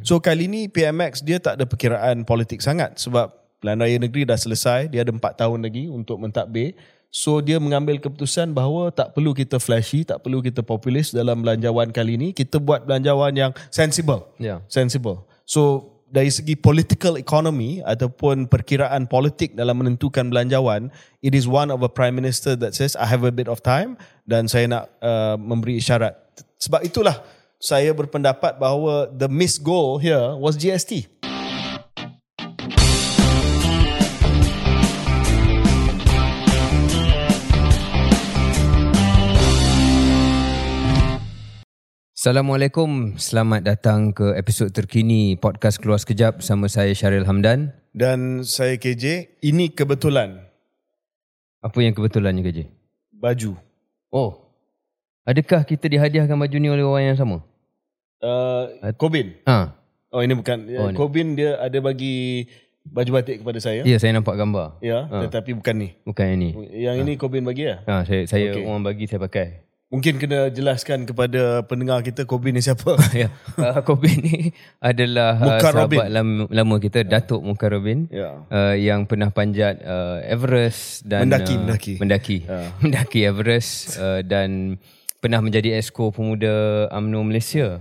So kali ni PMX dia tak ada perkiraan politik sangat sebab pilihan raya negeri dah selesai, dia ada 4 tahun lagi untuk mentadbir. So dia mengambil keputusan bahawa tak perlu kita flashy, tak perlu kita populis dalam belanjawan kali ini. Kita buat belanjawan yang sensible. Ya. Sensible. So dari segi political economy ataupun perkiraan politik dalam menentukan belanjawan, it is one of a prime minister that says I have a bit of time dan saya nak uh, memberi isyarat. Sebab itulah saya berpendapat bahawa the missed goal here was GST. Assalamualaikum, selamat datang ke episod terkini podcast Keluar Sekejap bersama saya Syaril Hamdan. Dan saya KJ, ini kebetulan Apa yang kebetulannya KJ? baju. Oh, adakah kita dihadiahkan baju ni oleh orang yang sama? Uh, Kobin. Ha, Oh ini bukan. Oh, Oh. Kobin dia ada bagi baju batik kepada saya. ya saya nampak gambar. Ya, Ha. tetapi bukan ni. Bukan yang ni. Yang ini Kobin bagi ya? Ha, saya saya Okey. orang bagi saya pakai. Mungkin kena jelaskan kepada pendengar kita Kobin ni siapa. ya. Uh, Kobin ni adalah uh, Muka sahabat Robin. lama, lama kita Datuk Muka Robin. ya. Uh, yang pernah panjat uh, Everest dan Mendaki, uh, mendaki. mendaki, Ya. mendaki Everest uh, dan pernah menjadi esko pemuda UMNO Malaysia.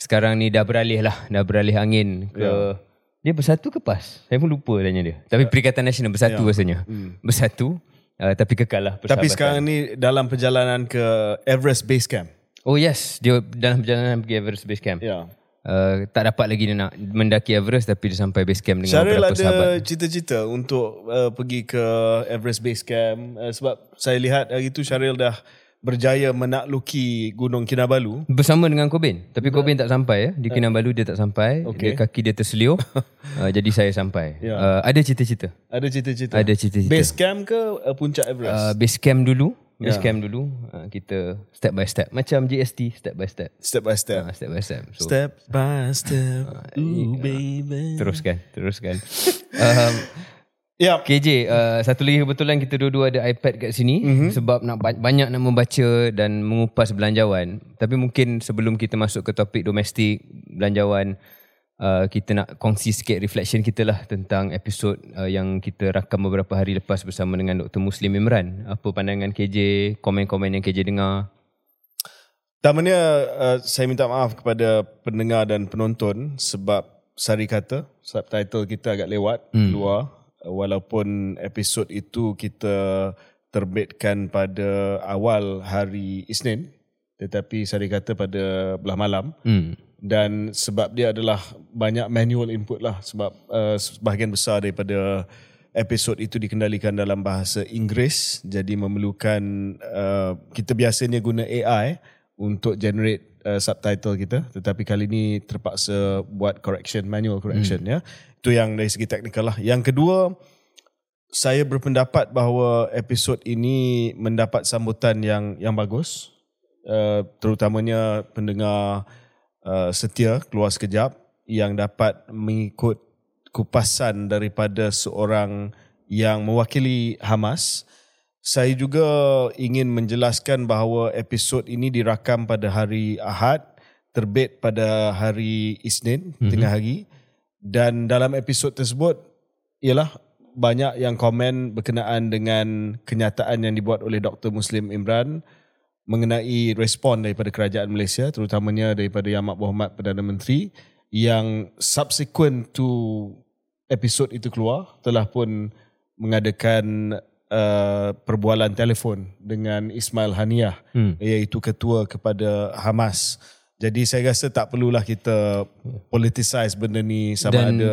Sekarang ni dah beralih lah, dah beralih angin ke Ya. dia bersatu ke PAS? Saya pun lupa tanya dia. Tapi Perikatan Nasional bersatu rasanya. Bersatu uh, tapi kekal lah Ya. Tapi sekarang ni dalam perjalanan ke Everest Base Camp. Oh yes, dia dalam perjalanan pergi Everest Base Camp. Ya. Uh, tak dapat lagi dia nak mendaki Everest tapi dia sampai base camp dengan Syaril beberapa ada sahabat. cita-cita untuk uh, pergi ke Everest Base Camp uh, sebab saya lihat hari itu Syaril dah berjaya menakluki Gunung Kinabalu. Bersama dengan Cobain Tapi Cobain tak sampai ya. Di Kinabalu dia tak sampai Okey. dia, Kaki dia terseliur uh, Jadi saya sampai Ya. uh, Ada cita-cita Ada cita-cita. Ada cita-cita Base Camp ke uh, puncak Everest? uh, Base camp dulu Base Ya. camp dulu uh, Kita step by step Macam GST Step by step step by step. uh, Step by step so, Step by step. Ooh baby. Teruskan Teruskan um, Ya. KJ uh, Satu lagi kebetulan Kita dua-dua ada iPad kat sini Mhm. mm-hmm. Sebab nak ba- banyak nak membaca Dan mengupas belanjawan Tapi mungkin sebelum kita masuk ke topik domestik Belanjawan uh, Kita nak kongsi sikit reflection kita lah Tentang episod uh, yang kita rakam beberapa hari lepas Bersama dengan Dr. Muslim Imran Apa pandangan KJ Komen-komen yang KJ dengar Pertamanya uh, saya minta maaf kepada pendengar dan penonton sebab sari kata subtitle kita agak lewat hmm. keluar uh, walaupun episod itu kita terbitkan pada awal hari Isnin tetapi sari kata pada belah malam hmm. dan sebab dia adalah banyak manual input lah sebab uh, sebahagian besar daripada episod itu dikendalikan dalam bahasa Inggeris jadi memerlukan uh, kita biasanya guna AI untuk generate uh, subtitle kita tetapi kali ini terpaksa buat correction manual correction hmm. ya itu yang dari segi teknikal lah yang kedua saya berpendapat bahawa episod ini mendapat sambutan yang yang bagus uh, terutamanya pendengar uh, setia keluar sekejap yang dapat mengikut kupasan daripada seorang yang mewakili Hamas. Saya juga ingin menjelaskan bahawa episod ini dirakam pada hari Ahad, terbit pada hari Isnin mm-hmm. tengah hari dan dalam episod tersebut ialah banyak yang komen berkenaan dengan kenyataan yang dibuat oleh Dr. Muslim Imran mengenai respon daripada kerajaan Malaysia terutamanya daripada Yang Amat Berhormat Perdana Menteri yang subsequent to episod itu keluar telah pun mengadakan uh, perbualan telefon dengan Ismail Haniah Hmm. iaitu ketua kepada Hamas. Jadi saya rasa tak perlulah kita politicize benda ni sama Dan- ada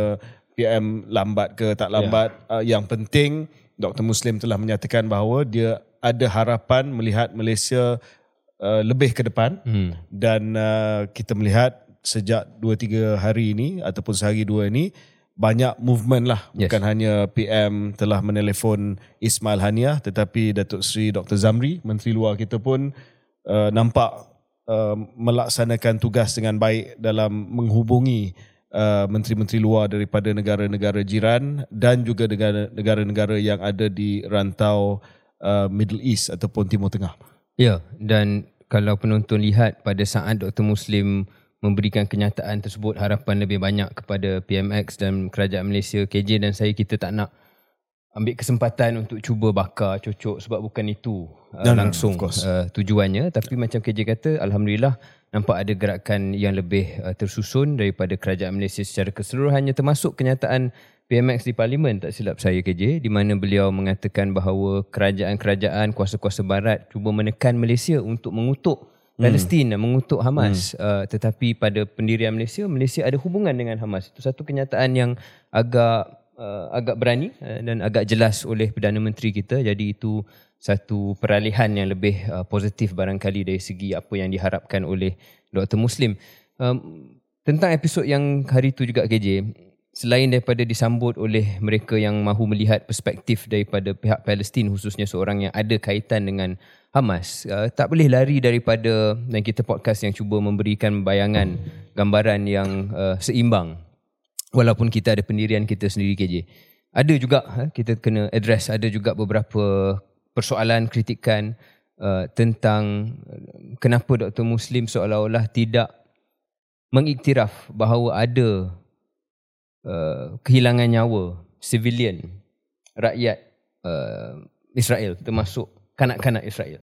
PM lambat ke tak lambat. Uh, yang penting Dr. Muslim telah menyatakan bahawa dia ada harapan melihat Malaysia uh, lebih ke depan Hmm. dan uh, kita melihat sejak 2-3 hari ini ataupun sehari dua ini banyak movement lah Yes. bukan hanya PM telah menelefon Ismail Haniah tetapi Datuk Seri Dr Zamri Menteri Luar kita pun uh, nampak uh, melaksanakan tugas dengan baik dalam menghubungi uh, menteri-menteri luar daripada negara-negara jiran dan juga negara- negara-negara yang ada di rantau uh, Middle East ataupun Timur Tengah. Ya, dan kalau penonton lihat pada saat Dr. Muslim memberikan kenyataan tersebut harapan lebih banyak kepada PMX dan kerajaan Malaysia KJ dan saya kita tak nak ambil kesempatan untuk cuba bakar cocok sebab bukan itu uh, No, no, no, langsung course. uh, tujuannya tapi macam KJ kata alhamdulillah nampak ada gerakan yang lebih uh, tersusun daripada kerajaan Malaysia secara keseluruhannya termasuk kenyataan PMX di parlimen tak silap saya KJ di mana beliau mengatakan bahawa kerajaan-kerajaan kuasa-kuasa barat cuba menekan Malaysia untuk mengutuk Palestin dan mengutuk Hamas. Hmm. uh, tetapi pada pendirian Malaysia Malaysia ada hubungan dengan Hamas. Itu satu kenyataan yang agak uh, agak berani uh, dan agak jelas oleh Perdana Menteri kita. Jadi itu satu peralihan yang lebih uh, positif barangkali dari segi apa yang diharapkan oleh Dr Muslim. Um, tentang episod yang hari itu juga KJ selain daripada disambut oleh mereka yang mahu melihat perspektif daripada pihak Palestin khususnya seorang yang ada kaitan dengan Hamas uh, tak boleh lari daripada dan kita podcast yang cuba memberikan bayangan gambaran yang uh, seimbang. Walaupun kita ada pendirian kita sendiri KJ ada juga uh, kita kena address ada juga beberapa persoalan kritikan uh, tentang uh, kenapa Dr Muslim seolah-olah tidak mengiktiraf bahawa ada uh, kehilangan nyawa civilian rakyat uh, Israel termasuk kanak-kanak Israel.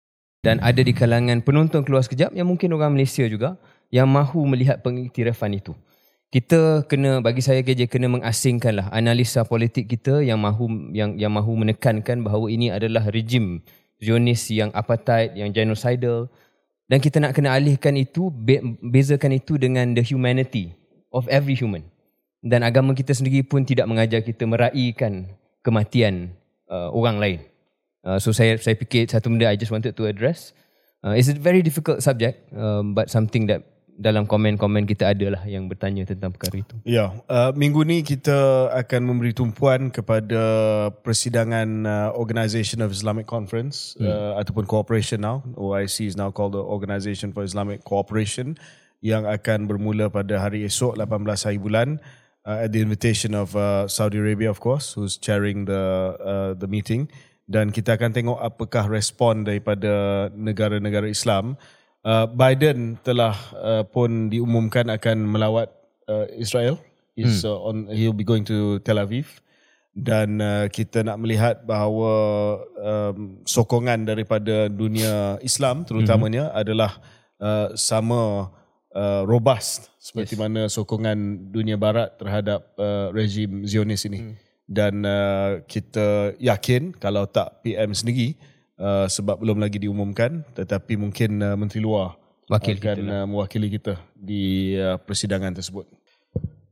Dan ada di kalangan penonton keluar sekejap yang mungkin orang Malaysia juga yang mahu melihat pengiktirafan itu. Kita kena bagi saya KJ kena mengasingkanlah analisa politik kita yang mahu yang yang mahu menekankan bahawa ini adalah rejim Zionis yang apartheid yang genocidal. Dan kita nak kena alihkan itu be- bezakan itu dengan the humanity of every human dan agama kita sendiri pun tidak mengajar kita meraihkan kematian uh, orang lain uh, so saya saya fikir satu benda I just wanted to address uh, it's a very difficult subject um, but something that dalam komen-komen kita adalah yang bertanya tentang perkara itu. Ya, uh, minggu ni kita akan memberi tumpuan kepada persidangan uh, Organisation of Islamic Conference hmm. uh, ataupun Cooperation now. OIC is now called the Organisation for Islamic Cooperation yang akan bermula pada hari esok 18 hari bulan uh, at the invitation of uh, Saudi Arabia of course who's chairing the uh, the meeting dan kita akan tengok apakah respon daripada negara-negara Islam uh, Biden telah uh, pun diumumkan akan melawat uh, Israel. Is hmm. uh, on he'll be going to Tel Aviv dan uh, kita nak melihat bahawa um, sokongan daripada dunia Islam terutamanya hmm. adalah uh, sama uh, robust seperti yes. mana sokongan dunia barat terhadap uh, rejim Zionis ini. Hmm. Dan uh, kita yakin kalau tak PM sendiri uh, sebab belum lagi diumumkan tetapi mungkin uh, menteri luar Wakil akan kita lah. uh, mewakili kita di uh, persidangan tersebut.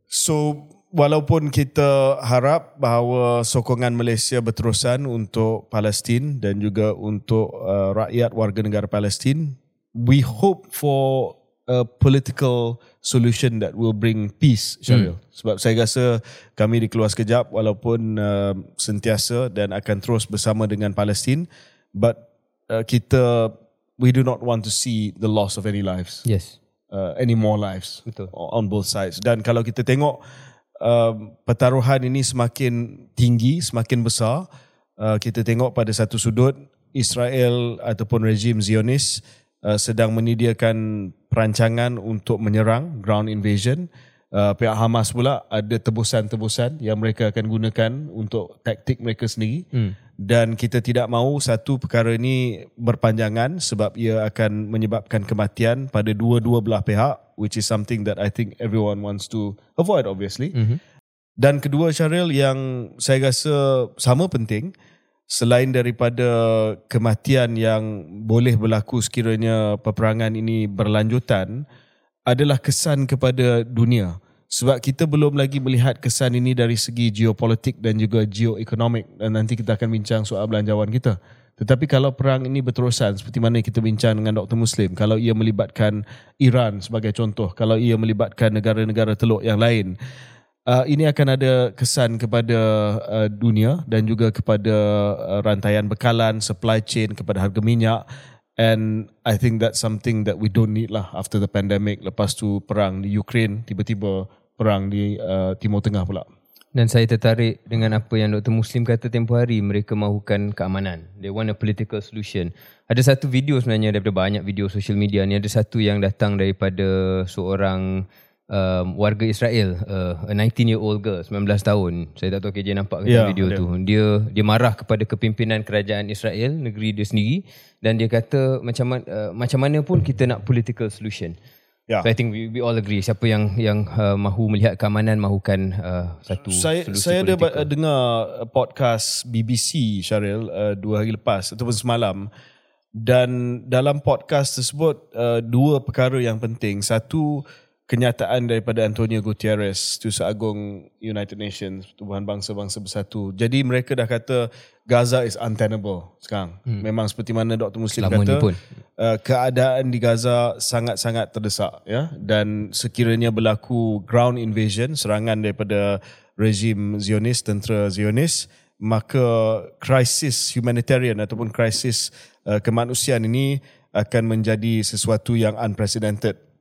So walaupun kita harap bahawa sokongan Malaysia berterusan untuk Palestin dan juga untuk uh, rakyat warga negara Palestin, we hope for a political solution that will bring peace, Syaril. Hmm. Sebab saya rasa kami di Keluar Sekejap walaupun uh, sentiasa dan akan terus bersama dengan Palestin, but uh, kita we do not want to see the loss of any lives Yes. uh, any more lives Betul. on both sides. Dan kalau kita tengok um, pertaruhan ini semakin tinggi, semakin besar, uh, kita tengok pada satu sudut Israel ataupun rejim Zionis uh, sedang menyediakan perancangan untuk menyerang ground invasion. Uh, pihak Hamas pula ada tebusan-tebusan yang mereka akan gunakan untuk taktik mereka sendiri. Hmm. Dan kita tidak mahu satu perkara ini berpanjangan sebab ia akan menyebabkan kematian pada dua-dua belah pihak which is something that I think everyone wants to avoid obviously. Mm-hmm. Dan kedua Syaril yang saya rasa sama penting selain daripada kematian yang boleh berlaku sekiranya peperangan ini berlanjutan adalah kesan kepada dunia sebab kita belum lagi melihat kesan ini dari segi geopolitik dan juga geoekonomik dan nanti kita akan bincang soal belanjawan kita. Tetapi kalau perang ini berterusan seperti mana kita bincang dengan Dr. Muslim, kalau ia melibatkan Iran sebagai contoh, kalau ia melibatkan negara-negara teluk yang lain, uh, ini akan ada kesan kepada uh, dunia dan juga kepada uh, rantaian bekalan, supply chain, kepada harga minyak and I think that's something that we don't need lah after the pandemic lepas tu perang di Ukraine tiba-tiba perang di uh, Timur Tengah pula. Dan saya tertarik dengan apa yang Dr. Muslim kata tempoh hari. Mereka mahukan keamanan. They want a political solution. Ada satu video sebenarnya daripada banyak video social media ni. Ada satu yang datang daripada seorang um, warga Israel. Uh, a 19 year old girl, 19 tahun. Saya tak tahu KJ nampak ke Ya, video ada. tu. Dia dia marah kepada kepimpinan kerajaan Israel, negeri dia sendiri. Dan dia kata macam, uh, macam mana pun kita nak political solution. Ya. So I think we, we all agree siapa yang yang uh, mahu melihat keamanan mahukan uh, satu saya solusi saya ada politik. ba- dengar uh, podcast BBC Syaril uh, dua hari lepas ataupun semalam dan dalam podcast tersebut uh, dua perkara yang penting satu kenyataan daripada Antonio Gutierrez Tusa Agung United Nations Pertubuhan Bangsa-Bangsa Bersatu jadi mereka dah kata Gaza is untenable sekarang hmm. memang seperti mana Dr Muslim Selama kata pun. uh, keadaan di Gaza sangat-sangat terdesak ya dan sekiranya berlaku ground invasion serangan daripada rejim Zionis tentera Zionis maka krisis humanitarian ataupun krisis uh, kemanusiaan ini akan menjadi sesuatu yang unprecedented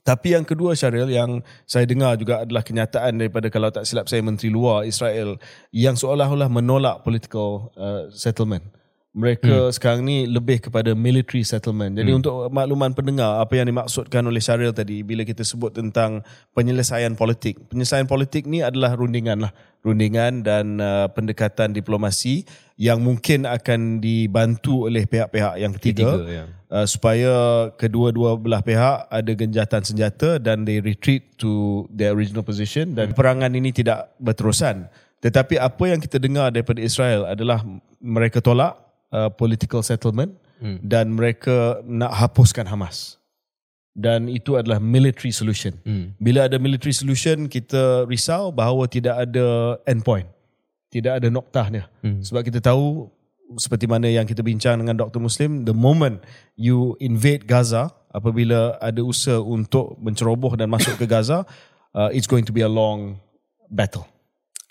tapi yang kedua Syaril yang saya dengar juga adalah kenyataan daripada kalau tak silap saya Menteri Luar Israel yang seolah-olah menolak political uh, settlement. Mereka hmm. sekarang ni lebih kepada military settlement. Jadi hmm. untuk makluman pendengar apa yang dimaksudkan oleh Syaril tadi bila kita sebut tentang penyelesaian politik. Penyelesaian politik ni adalah rundingan lah. Rundingan dan uh, pendekatan diplomasi yang mungkin akan dibantu oleh pihak-pihak yang ketiga. Ketiga, ya. Uh, supaya kedua-dua belah pihak ada genjatan senjata dan they retreat to their original position dan perangan ini tidak berterusan. Tetapi apa yang kita dengar daripada Israel adalah mereka tolak uh, political settlement hmm. dan mereka nak hapuskan Hamas. Dan itu adalah military solution. Hmm. Bila ada military solution, kita risau bahawa tidak ada endpoint. Tidak ada noktahnya. Hmm. Sebab kita tahu seperti mana yang kita bincang dengan Dr. Muslim, the moment you invade Gaza, apabila ada usaha untuk menceroboh dan masuk ke Gaza, uh, it's going to be a long battle.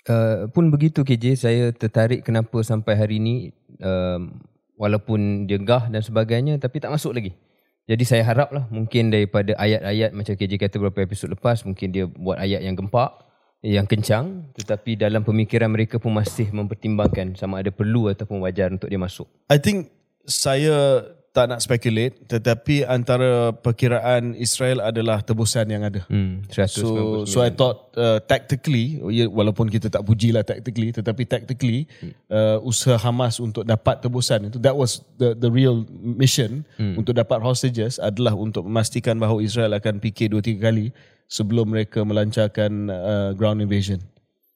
Uh, pun begitu KJ saya tertarik kenapa sampai hari ini um, walaupun dia gah dan sebagainya tapi tak masuk lagi. Jadi saya haraplah mungkin daripada ayat-ayat macam KJ kata beberapa episod lepas mungkin dia buat ayat yang gempak yang kencang tetapi dalam pemikiran mereka pun masih mempertimbangkan sama ada perlu ataupun wajar untuk dia masuk. I think saya tak nak speculate tetapi antara perkiraan Israel adalah tebusan yang ada. Hmm, 199. So so I thought uh, tactically ya, walaupun kita tak pujilah tactically tetapi tactically hmm. uh, usaha Hamas untuk dapat tebusan itu that was the the real mission hmm. untuk dapat hostages adalah untuk memastikan bahawa Israel akan fikir dua tiga kali sebelum mereka melancarkan uh, ground invasion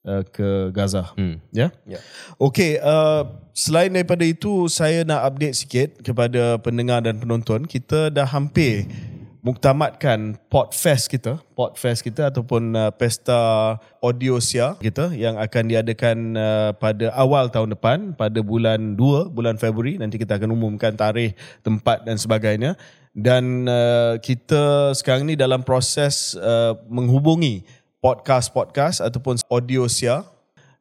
uh, ke Gaza. Hmm. Ya. Yeah? Ya. Okey, uh, selain daripada itu saya nak update sikit kepada pendengar dan penonton. Kita dah hampir muktamadkan Podfest kita, Podfest kita ataupun uh, pesta Audiosia kita yang akan diadakan uh, pada awal tahun depan pada bulan 2 bulan Februari nanti kita akan umumkan tarikh, tempat dan sebagainya dan uh, kita sekarang ni dalam proses uh, menghubungi podcast-podcast ataupun Audiosia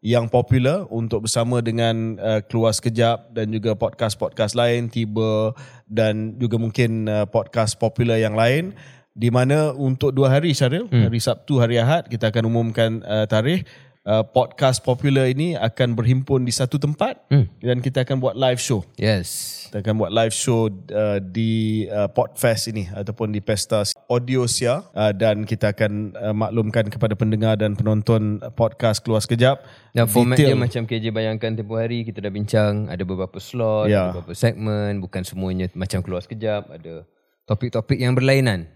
yang popular untuk bersama dengan uh, Keluar Sekejap dan juga podcast-podcast lain tiba dan juga mungkin uh, podcast popular yang lain di mana untuk dua hari Syaril, hmm. hari Sabtu, hari Ahad kita akan umumkan uh, tarikh uh, podcast popular ini akan berhimpun di satu tempat hmm. dan kita akan buat live show. Yes. Kita akan buat live show uh, di uh, Podfest ini ataupun di Pesta Audiosia uh, dan kita akan uh, maklumkan kepada pendengar dan penonton podcast Keluar Sekejap. Dan format dia macam KJ bayangkan tempoh hari kita dah bincang ada beberapa slot, ada beberapa segmen, bukan semuanya macam keluar sekejap, ada topik-topik yang berlainan.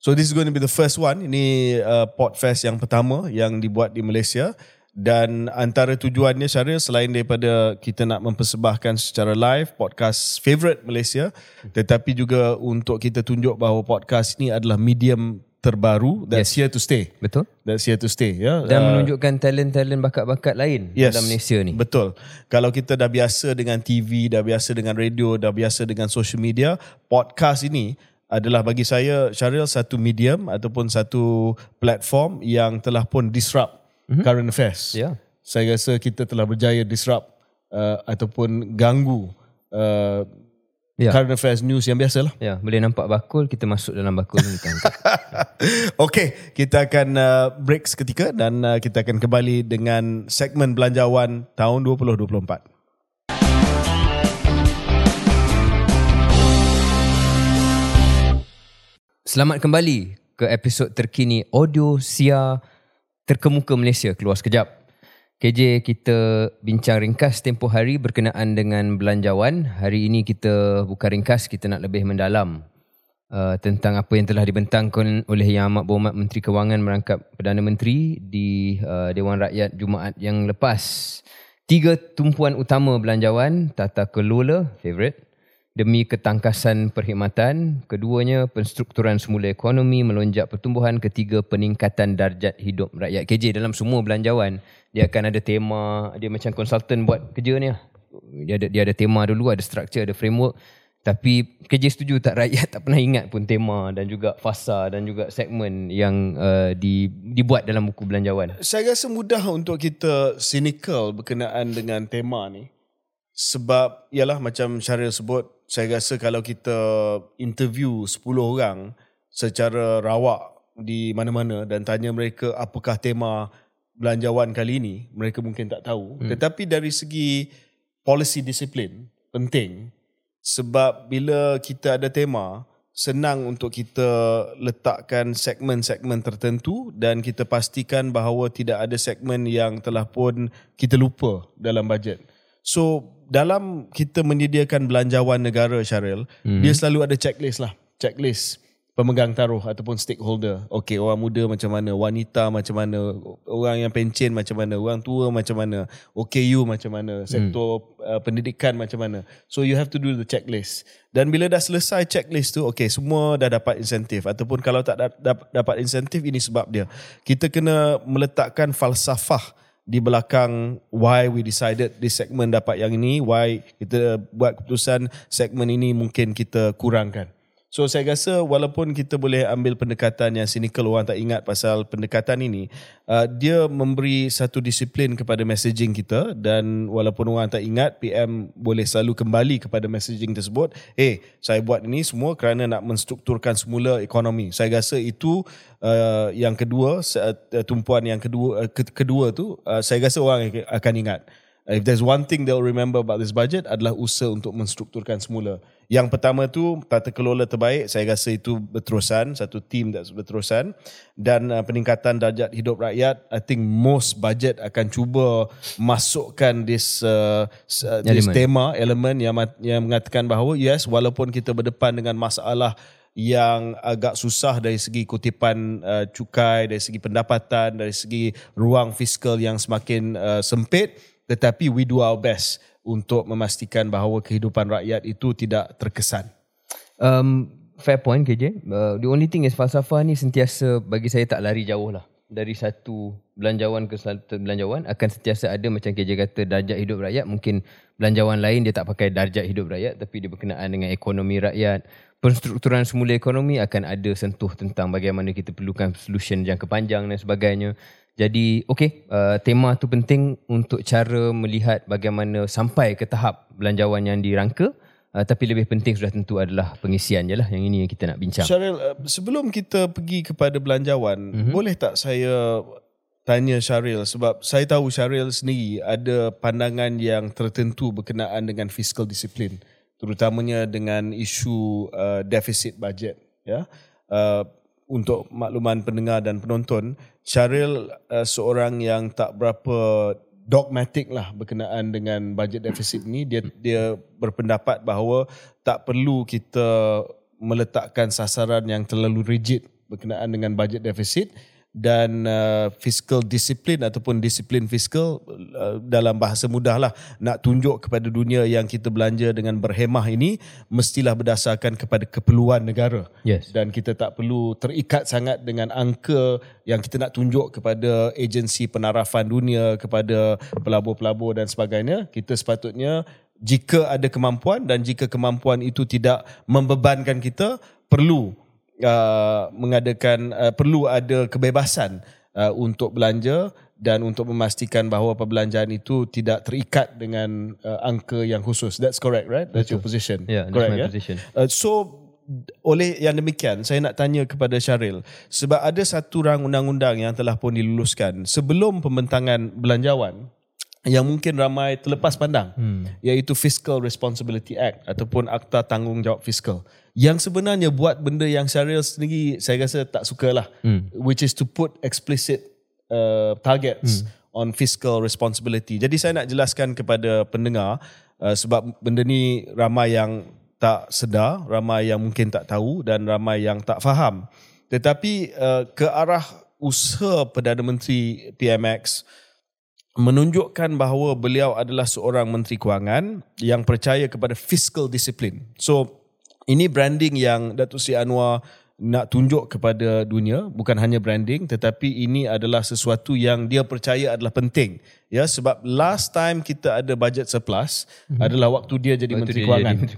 So this is going to be the first one. Ini uh, Podfest yang pertama yang dibuat di Malaysia dan antara tujuannya Syaril selain daripada kita nak mempersembahkan secara live podcast favorite Malaysia tetapi juga untuk kita tunjuk bahawa podcast ini adalah medium terbaru that's here to stay. Betul? That's here to stay ya. Dan Uh, menunjukkan talent-talent bakat-bakat lain Yes, dalam Malaysia ni. Betul. Kalau kita dah biasa dengan TV, dah biasa dengan radio, dah biasa dengan social media, podcast ini adalah bagi saya Syaril satu medium ataupun satu platform yang telah pun disrupt mm-hmm. current affairs. Ya. Saya rasa kita telah berjaya disrupt uh, ataupun ganggu uh, Ya. current affairs news yang biasa lah. Ya, boleh nampak bakul, kita masuk dalam bakul kita angkat. Okey, kita akan uh, break seketika dan uh, kita akan kembali dengan segmen belanjawan tahun 2024. Selamat kembali ke episod terkini Audio Sia Terkemuka Malaysia keluar sekejap. KJ kita bincang ringkas tempoh hari berkenaan dengan belanjawan. Hari ini kita bukan ringkas, kita nak lebih mendalam uh, tentang apa yang telah dibentangkan oleh Yang Amat Berhormat Menteri Kewangan merangkap Perdana Menteri di uh, Dewan Rakyat Jumaat yang lepas. Tiga tumpuan utama belanjawan, tata kelola, favourite, demi ketangkasan perkhidmatan, keduanya penstrukturan semula ekonomi, melonjak pertumbuhan, ketiga peningkatan darjat hidup rakyat KJ dalam semua belanjawan. Dia akan ada tema, dia macam konsultan buat kerja ni lah. Dia ada dia ada tema dulu, ada structure, ada framework. Tapi KJ setuju tak rakyat tak pernah ingat pun tema dan juga fasa dan juga segmen yang uh, di, dibuat dalam buku belanjawan. Saya rasa mudah untuk kita cynical berkenaan dengan tema ni. Sebab ialah macam Syaril sebut, saya rasa kalau kita interview 10 orang secara rawak di mana-mana dan tanya mereka apakah tema belanjawan kali ini, mereka mungkin tak tahu. Hmm. Tetapi dari segi policy disiplin penting sebab bila kita ada tema senang untuk kita letakkan segmen-segmen tertentu dan kita pastikan bahawa tidak ada segmen yang telah pun kita lupa dalam bajet. So dalam kita menyediakan belanjawan negara Syaril, hmm. dia selalu ada checklist lah. Checklist pemegang taruh ataupun stakeholder. Okey, orang muda macam mana, wanita macam mana, orang yang pencen macam mana, orang tua macam mana, OKU macam mana, sektor hmm. uh, pendidikan macam mana. So you have to do the checklist. Dan bila dah selesai checklist tu, okey, semua dah dapat insentif ataupun kalau tak da- dapat insentif ini sebab dia. Kita kena meletakkan falsafah di belakang why we decided this segment dapat yang ini, why kita buat keputusan segmen ini mungkin kita kurangkan. So saya rasa walaupun kita boleh ambil pendekatan yang cynical orang tak ingat pasal pendekatan ini, uh, dia memberi satu disiplin kepada messaging kita dan walaupun orang tak ingat, PM boleh selalu kembali kepada messaging tersebut. Eh, hey, saya buat ini semua kerana nak menstrukturkan semula ekonomi. Saya rasa itu uh, yang kedua, uh, tumpuan yang kedua, uh, kedua tu, uh, saya rasa orang akan ingat. If there's one thing they'll remember about this budget adalah usaha untuk menstrukturkan semula. Yang pertama tu tata kelola terbaik, saya rasa itu berterusan, satu team that berterusan dan uh, peningkatan darjat hidup rakyat. I think most budget akan cuba masukkan this uh, uh, this tema elemen yang yang mengatakan bahawa yes walaupun kita berdepan dengan masalah yang agak susah dari segi kutipan uh, cukai, dari segi pendapatan, dari segi ruang fiskal yang semakin uh, sempit, tetapi we do our best untuk memastikan bahawa kehidupan rakyat itu tidak terkesan. Um, fair point KJ. Uh, the only thing is falsafah ni sentiasa bagi saya tak lari jauh lah. Dari satu belanjawan ke satu belanjawan akan sentiasa ada macam KJ kata darjat hidup rakyat. Mungkin belanjawan lain dia tak pakai darjat hidup rakyat tapi dia berkenaan dengan ekonomi rakyat. Penstrukturan semula ekonomi akan ada sentuh tentang bagaimana kita perlukan solution jangka panjang dan sebagainya. Jadi okey, uh, tema tu penting untuk cara melihat bagaimana sampai ke tahap belanjawan yang dirangka. Uh, tapi lebih penting sudah tentu adalah pengisian je lah. Yang ini yang kita nak bincang. Syaril, uh, sebelum kita pergi kepada belanjawan, mm-hmm. boleh tak saya tanya Syaril sebab saya tahu Syaril sendiri ada pandangan yang tertentu berkenaan dengan fiscal discipline terutamanya dengan isu uh, deficit budget ya. Uh, untuk makluman pendengar dan penonton, Syaril uh, seorang yang tak berapa dogmatik lah berkenaan dengan budget deficit ni. Dia dia berpendapat bahawa tak perlu kita meletakkan sasaran yang terlalu rigid berkenaan dengan budget deficit dan uh, fiscal discipline ataupun disiplin fiskal uh, dalam bahasa mudahlah nak tunjuk kepada dunia yang kita belanja dengan berhemah ini mestilah berdasarkan kepada keperluan negara yes. dan kita tak perlu terikat sangat dengan angka yang kita nak tunjuk kepada agensi penarafan dunia kepada pelabur-pelabur dan sebagainya kita sepatutnya jika ada kemampuan dan jika kemampuan itu tidak membebankan kita perlu uh, mengadakan uh, perlu ada kebebasan uh, untuk belanja dan untuk memastikan bahawa perbelanjaan itu tidak terikat dengan uh, angka yang khusus. That's correct, right? That's your position. Yeah, that's correct, my yeah? position. Uh, so oleh yang demikian saya nak tanya kepada Syaril sebab ada satu rang undang-undang yang telah pun diluluskan sebelum pembentangan belanjawan yang mungkin ramai terlepas pandang hmm. iaitu Fiscal Responsibility Act ataupun Akta Tanggungjawab Fiskal yang sebenarnya buat benda yang Syaril sendiri saya rasa tak sukalah hmm. which is to put explicit uh, targets hmm. on fiscal responsibility. Jadi saya nak jelaskan kepada pendengar uh, sebab benda ni ramai yang tak sedar, ramai yang mungkin tak tahu dan ramai yang tak faham. Tetapi uh, ke arah usaha Perdana Menteri PMX menunjukkan bahawa beliau adalah seorang menteri kewangan yang percaya kepada fiscal discipline. So ini branding yang Datuk Seri Anwar nak tunjuk kepada dunia bukan hanya branding tetapi ini adalah sesuatu yang dia percaya adalah penting. Ya sebab last time kita ada budget surplus mm-hmm. adalah waktu dia jadi waktu menteri dia kewangan. jadi,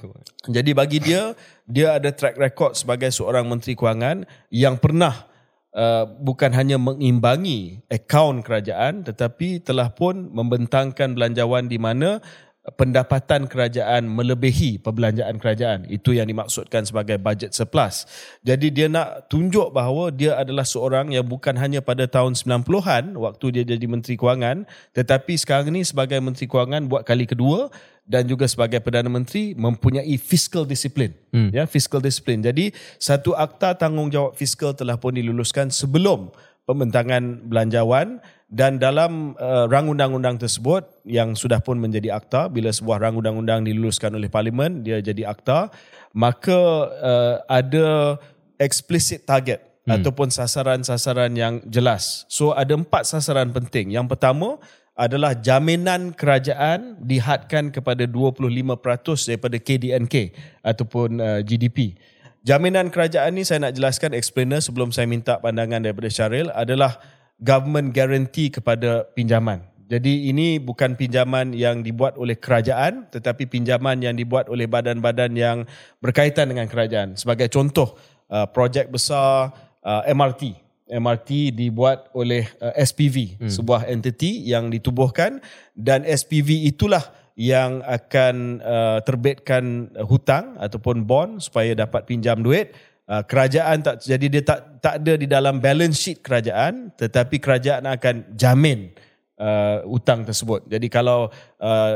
jadi bagi dia dia ada track record sebagai seorang menteri kewangan yang pernah uh, bukan hanya mengimbangi akaun kerajaan tetapi telah pun membentangkan belanjawan di mana pendapatan kerajaan melebihi perbelanjaan kerajaan. Itu yang dimaksudkan sebagai budget surplus. Jadi dia nak tunjuk bahawa dia adalah seorang yang bukan hanya pada tahun 90-an waktu dia jadi Menteri Kewangan tetapi sekarang ni sebagai Menteri Kewangan buat kali kedua dan juga sebagai Perdana Menteri mempunyai fiscal discipline. Hmm. Ya, fiscal discipline. Jadi satu akta tanggungjawab fiskal telah pun diluluskan sebelum pembentangan belanjawan dan dalam uh, rang undang-undang tersebut yang sudah pun menjadi akta bila sebuah rang undang-undang diluluskan oleh parlimen dia jadi akta maka uh, ada explicit target hmm. ataupun sasaran-sasaran yang jelas. So ada empat sasaran penting. Yang pertama adalah jaminan kerajaan dihadkan kepada 25% daripada KDNK ataupun uh, GDP Jaminan kerajaan ni saya nak jelaskan explainer sebelum saya minta pandangan daripada Syaril adalah government guarantee kepada pinjaman. Jadi ini bukan pinjaman yang dibuat oleh kerajaan tetapi pinjaman yang dibuat oleh badan-badan yang berkaitan dengan kerajaan. Sebagai contoh, uh, projek besar uh, MRT. MRT dibuat oleh uh, SPV, hmm. sebuah entiti yang ditubuhkan dan SPV itulah yang akan uh, terbitkan hutang ataupun bond supaya dapat pinjam duit. Uh, kerajaan tak jadi dia tak tak ada di dalam balance sheet kerajaan tetapi kerajaan akan jamin uh, hutang tersebut. Jadi kalau uh,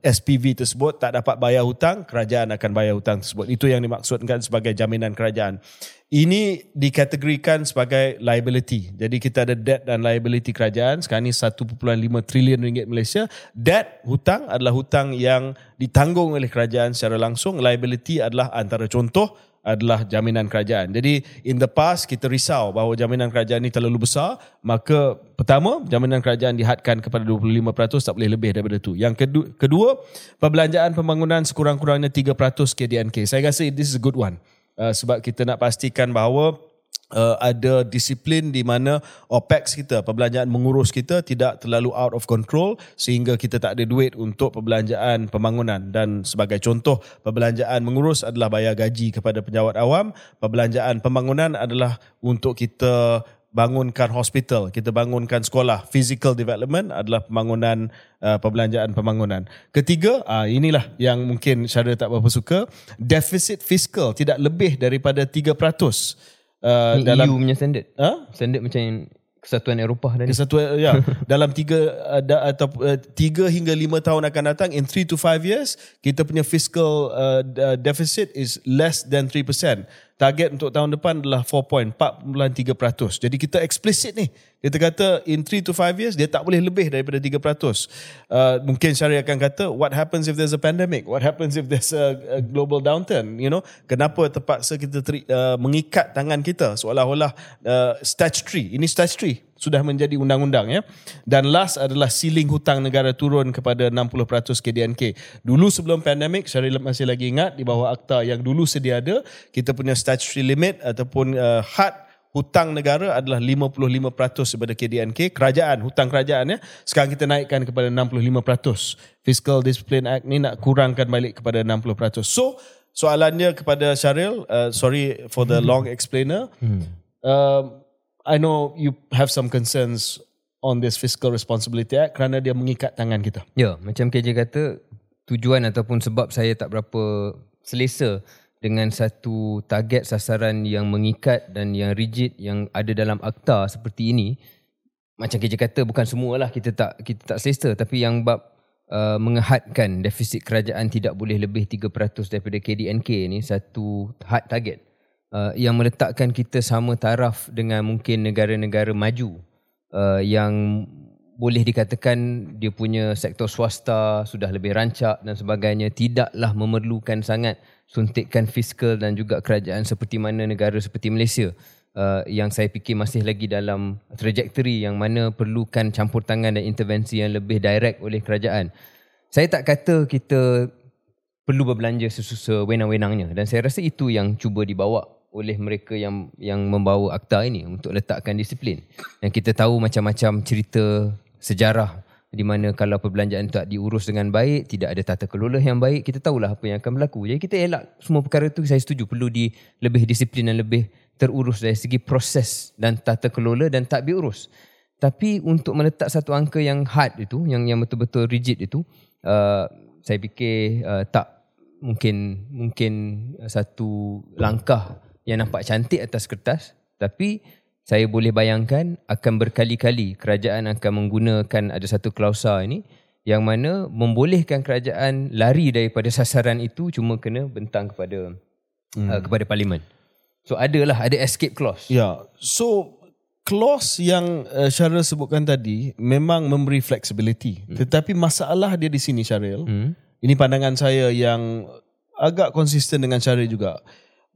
SPV tersebut tak dapat bayar hutang, kerajaan akan bayar hutang tersebut. Itu yang dimaksudkan sebagai jaminan kerajaan. Ini dikategorikan sebagai liability. Jadi kita ada debt dan liability kerajaan. Sekarang ni 1.5 trilion ringgit Malaysia. Debt, hutang adalah hutang yang ditanggung oleh kerajaan secara langsung. Liability adalah antara contoh adalah jaminan kerajaan. Jadi in the past kita risau bahawa jaminan kerajaan ini terlalu besar, maka pertama jaminan kerajaan dihadkan kepada 25% tak boleh lebih daripada itu. Yang kedua, kedua perbelanjaan pembangunan sekurang-kurangnya 3% KDNK. Saya rasa this is a good one. Uh, sebab kita nak pastikan bahawa uh, ada disiplin di mana OPEX kita, perbelanjaan mengurus kita tidak terlalu out of control sehingga kita tak ada duit untuk perbelanjaan pembangunan dan sebagai contoh perbelanjaan mengurus adalah bayar gaji kepada penjawat awam, perbelanjaan pembangunan adalah untuk kita bangunkan hospital, kita bangunkan sekolah. Physical development adalah pembangunan uh, perbelanjaan pembangunan. Ketiga, uh, inilah yang mungkin Syaril tak berapa suka, deficit fiskal tidak lebih daripada 3% uh, dalam EU punya standard. Ha? Standard macam yang Kesatuan Eropah dan Kesatuan ya dalam tiga uh, da, atau uh, tiga hingga lima tahun akan datang in three to five years kita punya fiscal uh, deficit is less than 3% target untuk tahun depan adalah 4.43%. Jadi kita explicit ni. Kita kata in 3 to 5 years dia tak boleh lebih daripada 3%. Uh, mungkin Syari akan kata what happens if there's a pandemic? What happens if there's a, a global downturn? You know, kenapa terpaksa kita teri, uh, mengikat tangan kita seolah-olah uh, statutory. Ini statutory sudah menjadi undang-undang ya. Dan last adalah ceiling hutang negara turun kepada 60% KDNK. Dulu sebelum pandemik, Syari masih lagi ingat di bawah akta yang dulu sedia ada, kita punya statutory limit ataupun uh, had hutang negara adalah 55% daripada KDNK kerajaan hutang kerajaan ya sekarang kita naikkan kepada 65% Fiscal Discipline Act ni nak kurangkan balik kepada 60% so soalannya kepada Syaril uh, sorry for the hmm. long explainer hmm. uh, I know you have some concerns on this Fiscal Responsibility Act kerana dia mengikat tangan kita. Ya, macam KJ kata, tujuan ataupun sebab saya tak berapa selesa dengan satu target sasaran yang mengikat dan yang rigid yang ada dalam akta seperti ini. Macam KJ kata, bukan semualah kita tak kita tak selesa. Tapi yang bab uh, mengehadkan defisit kerajaan tidak boleh lebih 3% daripada KDNK ni satu had target. Uh, yang meletakkan kita sama taraf dengan mungkin negara-negara maju uh, yang boleh dikatakan dia punya sektor swasta sudah lebih rancak dan sebagainya tidaklah memerlukan sangat suntikan fiskal dan juga kerajaan seperti mana negara seperti Malaysia uh, yang saya fikir masih lagi dalam trajectory yang mana perlukan campur tangan dan intervensi yang lebih direct oleh kerajaan. Saya tak kata kita perlu berbelanja sesusa wenang-wenangnya dan saya rasa itu yang cuba dibawa oleh mereka yang yang membawa akta ini untuk letakkan disiplin. Dan kita tahu macam-macam cerita sejarah di mana kalau perbelanjaan tak diurus dengan baik, tidak ada tata kelola yang baik, kita tahulah apa yang akan berlaku. Jadi kita elak semua perkara itu saya setuju perlu di lebih disiplin dan lebih terurus dari segi proses dan tata kelola dan tak diurus. Tapi untuk meletak satu angka yang hard itu, yang yang betul-betul rigid itu, uh, saya fikir uh, tak mungkin mungkin satu langkah yang nampak cantik atas kertas tapi saya boleh bayangkan akan berkali-kali kerajaan akan menggunakan ada satu klausa ini yang mana membolehkan kerajaan lari daripada sasaran itu cuma kena bentang kepada hmm. uh, kepada parlimen. So adalah ada escape clause. Ya. Yeah. So clause yang uh, Syaril sebutkan tadi memang memberi flexibility. Hmm. Tetapi masalah dia di sini Syaril. Hmm. Ini pandangan saya yang agak konsisten dengan Syaril juga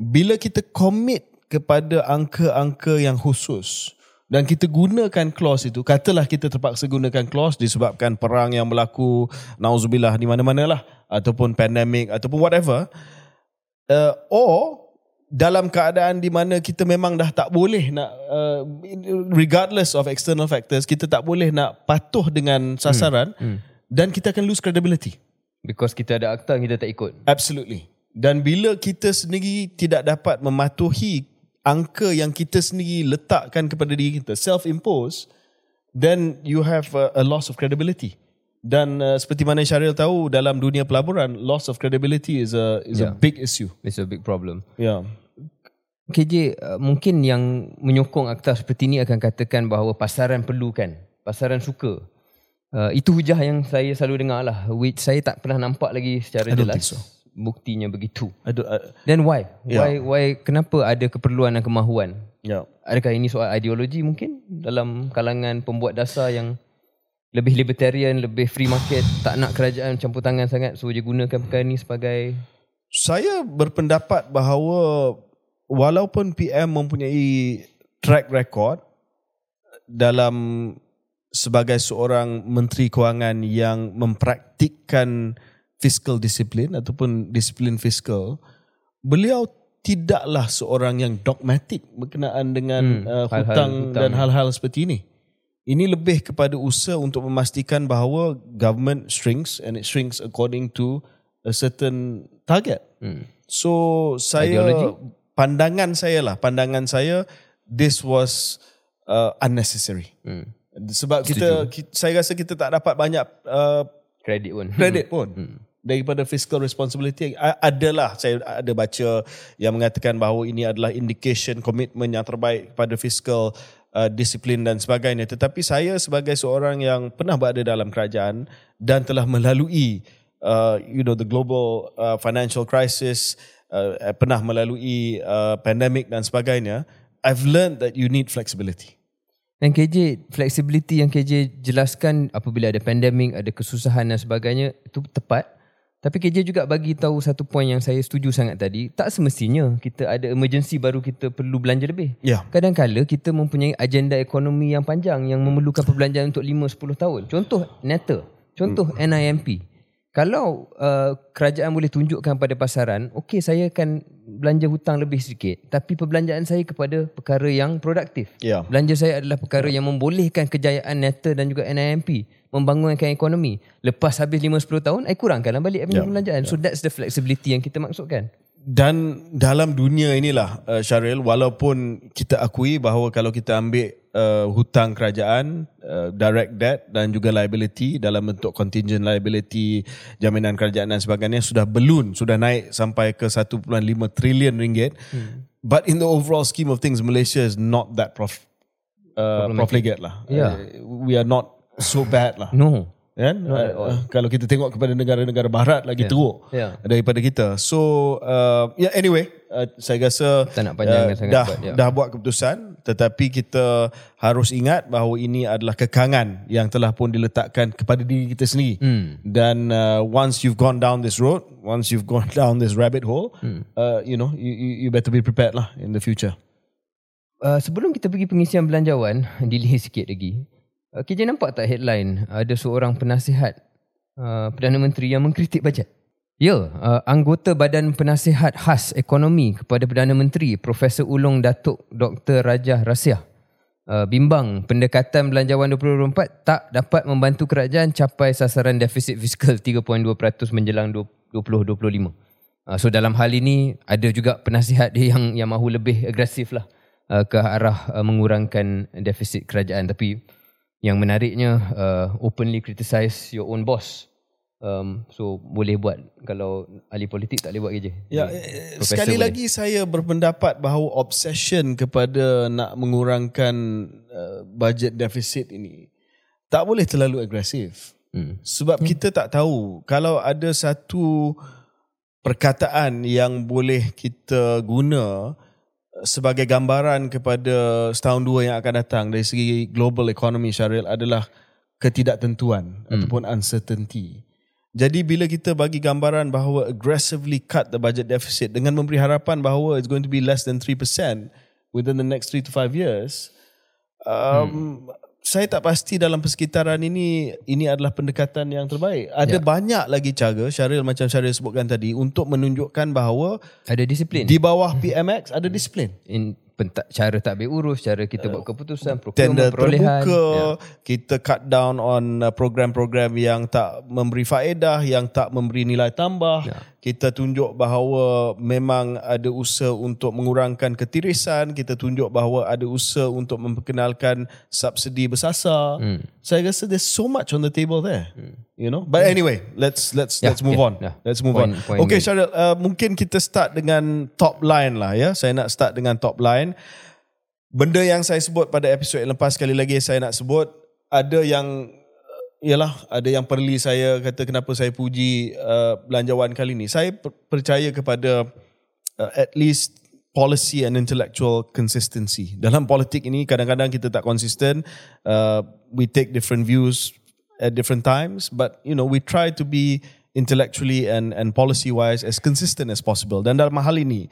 bila kita commit kepada angka-angka yang khusus dan kita gunakan clause itu katalah kita terpaksa gunakan clause disebabkan perang yang berlaku nauzubillah di mana-mana lah ataupun pandemik ataupun whatever uh, or dalam keadaan di mana kita memang dah tak boleh nak uh, regardless of external factors kita tak boleh nak patuh dengan sasaran hmm. Hmm. dan kita akan lose credibility because kita ada akta kita tak ikut absolutely dan bila kita sendiri tidak dapat mematuhi angka yang kita sendiri letakkan kepada diri kita, self-impose, then you have a, a loss of credibility. Dan uh, seperti mana Syaril tahu dalam dunia pelaburan, loss of credibility is a is yeah. a big issue. It's a big problem. Yeah. KJ, uh, mungkin yang menyokong akta seperti ini akan katakan bahawa pasaran perlukan, pasaran suka. Uh, itu hujah yang saya selalu dengar lah, which saya tak pernah nampak lagi secara jelas. So buktinya begitu. Aduh, uh, Then why? Yeah. Why why kenapa ada keperluan dan kemahuan? Yeah. Adakah ini soal ideologi mungkin dalam kalangan pembuat dasar yang lebih libertarian, lebih free market, tak nak kerajaan campur tangan sangat so dia gunakan perkara ini sebagai saya berpendapat bahawa walaupun PM mempunyai track record dalam sebagai seorang menteri kewangan yang mempraktikkan fiscal discipline ataupun disiplin fiskal, beliau tidaklah seorang yang dogmatik berkenaan dengan hmm, uh, hutang, hutang dan hal-hal seperti ini. Ini lebih kepada usaha untuk memastikan bahawa government shrinks and it shrinks according to a certain target. Hmm. So saya Ideology? pandangan saya lah, pandangan saya this was uh, unnecessary. Hmm. Sebab kita, kita saya rasa kita tak dapat banyak uh, kredit pun. Kredit pun. Hmm daripada fiscal responsibility adalah saya ada baca yang mengatakan bahawa ini adalah indication komitmen yang terbaik pada fiscal uh, disiplin dan sebagainya tetapi saya sebagai seorang yang pernah berada dalam kerajaan dan telah melalui uh, you know the global uh, financial crisis uh, pernah melalui uh, pandemic dan sebagainya i've learned that you need flexibility dan KJ, flexibility yang KJ jelaskan apabila ada pandemik, ada kesusahan dan sebagainya, itu tepat. Tapi KJ juga bagi tahu satu poin yang saya setuju sangat tadi. Tak semestinya kita ada emergency baru kita perlu belanja lebih. Ya. Kadang-kadang kita mempunyai agenda ekonomi yang panjang yang memerlukan perbelanjaan untuk 5-10 tahun. Contoh NETA. Contoh hmm. NIMP. Kalau uh, kerajaan boleh tunjukkan pada pasaran, okey saya akan belanja hutang lebih sedikit. Tapi perbelanjaan saya kepada perkara yang produktif. Ya. Belanja saya adalah perkara yang membolehkan kejayaan NETA dan juga NIMP membangunkan ekonomi. Lepas habis 5-10 tahun, I kurangkanlah balik yeah. perbelanjaan. Yeah. So that's the flexibility yang kita maksudkan. Dan dalam dunia inilah uh, Syaril walaupun kita akui bahawa kalau kita ambil uh, hutang kerajaan uh, direct debt dan juga liability dalam bentuk contingent liability jaminan kerajaan dan sebagainya sudah belun sudah naik sampai ke 1.5 trilion ringgit hmm. but in the overall scheme of things Malaysia is not that prof, uh, profligate lah Yeah. uh, we are not so bad lah No. Kan uh, uh, kalau kita tengok kepada negara-negara barat lagi yeah. teruk Yeah. daripada kita so uh, yeah anyway uh, saya rasa Tak nak panjangkan sangat, dah yeah. dah buat keputusan tetapi kita harus ingat bahawa ini adalah kekangan yang telah pun diletakkan kepada diri kita sendiri Hmm. dan uh, once you've gone down this road once you've gone down this rabbit hole Hmm. uh, you know you, you you better be prepared lah in the future Uh, sebelum kita pergi pengisian belanjawan, delay sikit lagi. Uh, KJ nampak tak headline ada seorang penasihat uh, Perdana Menteri yang mengkritik bajet? Ya, uh, anggota Badan Penasihat Khas Ekonomi kepada Perdana Menteri Profesor Ulung Datuk Dr. Rajah Rasiah uh, bimbang pendekatan belanjawan 2024 tak dapat membantu kerajaan capai sasaran defisit fiskal 3.2% menjelang 2025. Uh, so dalam hal ini ada juga penasihat dia yang yang mahu lebih agresif lah uh, ke arah uh, mengurangkan defisit kerajaan tapi yang menariknya uh, openly criticize your own boss. Um, so boleh buat kalau ahli politik tak boleh buat kerja. Ya, Ni, eh, profesor sekali boleh. lagi saya berpendapat bahawa obsession kepada nak mengurangkan uh, budget deficit ini tak boleh terlalu agresif. Hmm. Sebab kita tak tahu kalau ada satu perkataan yang boleh kita guna sebagai gambaran kepada setahun dua yang akan datang dari segi global economy Syaril adalah ketidaktentuan hmm. ataupun uncertainty. Jadi bila kita bagi gambaran bahawa aggressively cut the budget deficit dengan memberi harapan bahawa it's going to be less than 3% within the next 3 to 5 years, um, hmm. Saya tak pasti dalam persekitaran ini ini adalah pendekatan yang terbaik. Ada Ya. banyak lagi cara Syaril macam Syaril sebutkan tadi untuk menunjukkan bahawa Ada disiplin. di bawah PMX ada disiplin. in penta- cara tak ambil urus, cara kita buat keputusan, tender procurement, perolehan. terbuka, Ya. kita cut down on uh, program-program yang tak memberi faedah, yang tak memberi nilai tambah. Ya. Kita tunjuk bahawa memang ada usaha untuk mengurangkan ketirisan, kita tunjuk bahawa ada usaha untuk memperkenalkan subsidi bersasar. Hmm. Saya rasa there's so much on the table there. You know. But anyway, let's let's Ya, let's move ya, on. ya. Let's move Point- on. point okay. Syaril, uh, mungkin kita start dengan top line lah ya. Saya nak start dengan top line. Benda yang saya sebut pada episod yang lepas sekali lagi saya nak sebut ada yang ialah ada yang perli saya kata kenapa saya puji uh, belanjawan kali ni. Saya per- percaya kepada uh, at least policy and intellectual consistency. Dalam politik ini kadang-kadang kita tak konsisten. Uh, we take different views at different times but you know we try to be intellectually and and policy wise as consistent as possible. Dan dalam hal ini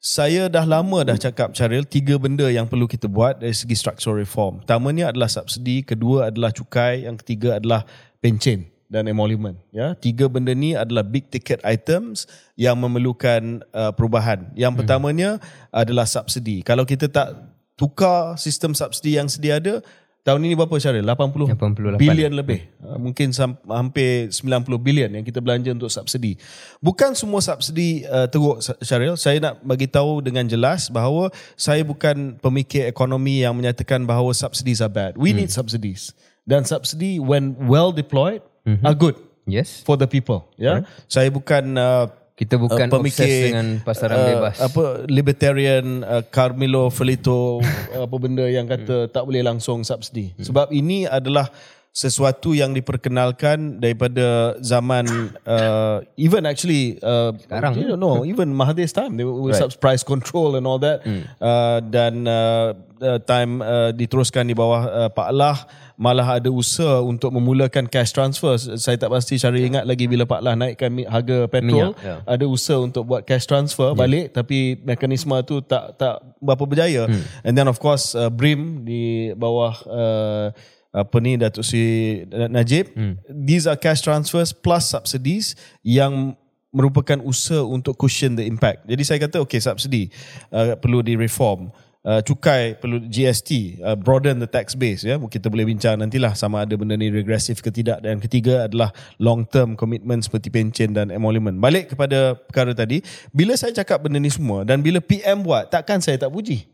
saya dah lama dah cakap Syaril tiga benda yang perlu kita buat dari segi structural reform. Pertamanya adalah subsidi, kedua adalah cukai, yang ketiga adalah pencen dan emolument. Ya, tiga benda ni adalah big ticket items yang memerlukan uh, perubahan. Yang pertamanya adalah subsidi. Kalau kita tak tukar sistem subsidi yang sedia ada, tahun ini berapa Syaril? 80 88. bilion lebih. Uh, mungkin sam- hampir 90 bilion yang kita belanja untuk subsidi. Bukan semua subsidi uh, teruk Syaril. Saya nak bagi tahu dengan jelas bahawa saya bukan pemikir ekonomi yang menyatakan bahawa subsidies are bad. We need subsidies. Dan subsidi when well deployed are good Yes. for the people. Ya. Saya bukan uh, Kita bukan uh, obses dengan pasaran bebas. apa libertarian uh, Carmelo Felito apa benda yang kata tak boleh langsung subsidi. Sebab ini adalah sesuatu yang diperkenalkan daripada zaman uh, even actually uh, Sekarang. you don't know even Mahathir's time they were right. price control and all that uh, dan uh, uh, time uh, diteruskan di bawah uh, Pak Lah malah ada usaha untuk memulakan cash transfer saya tak pasti Syaril ingat lagi bila Pak Lah naikkan harga petrol Minyak, ya. ada usaha untuk buat cash transfer yeah. balik tapi mekanisme tu tak tak berapa berjaya hmm. and then of course uh, BRIM di bawah uh, apa ni Datuk Sri Najib hmm. these are cash transfers plus subsidies yang merupakan usaha untuk cushion the impact jadi saya kata okay subsidi uh, perlu di reform uh, cukai perlu GST uh, broaden the tax base ya. Kita boleh bincang nantilah sama ada benda ni regresif ke tidak. Dan ketiga adalah long term commitment seperti pencen dan emolument. Balik kepada perkara tadi bila saya cakap benda ni semua dan bila PM buat takkan saya tak puji?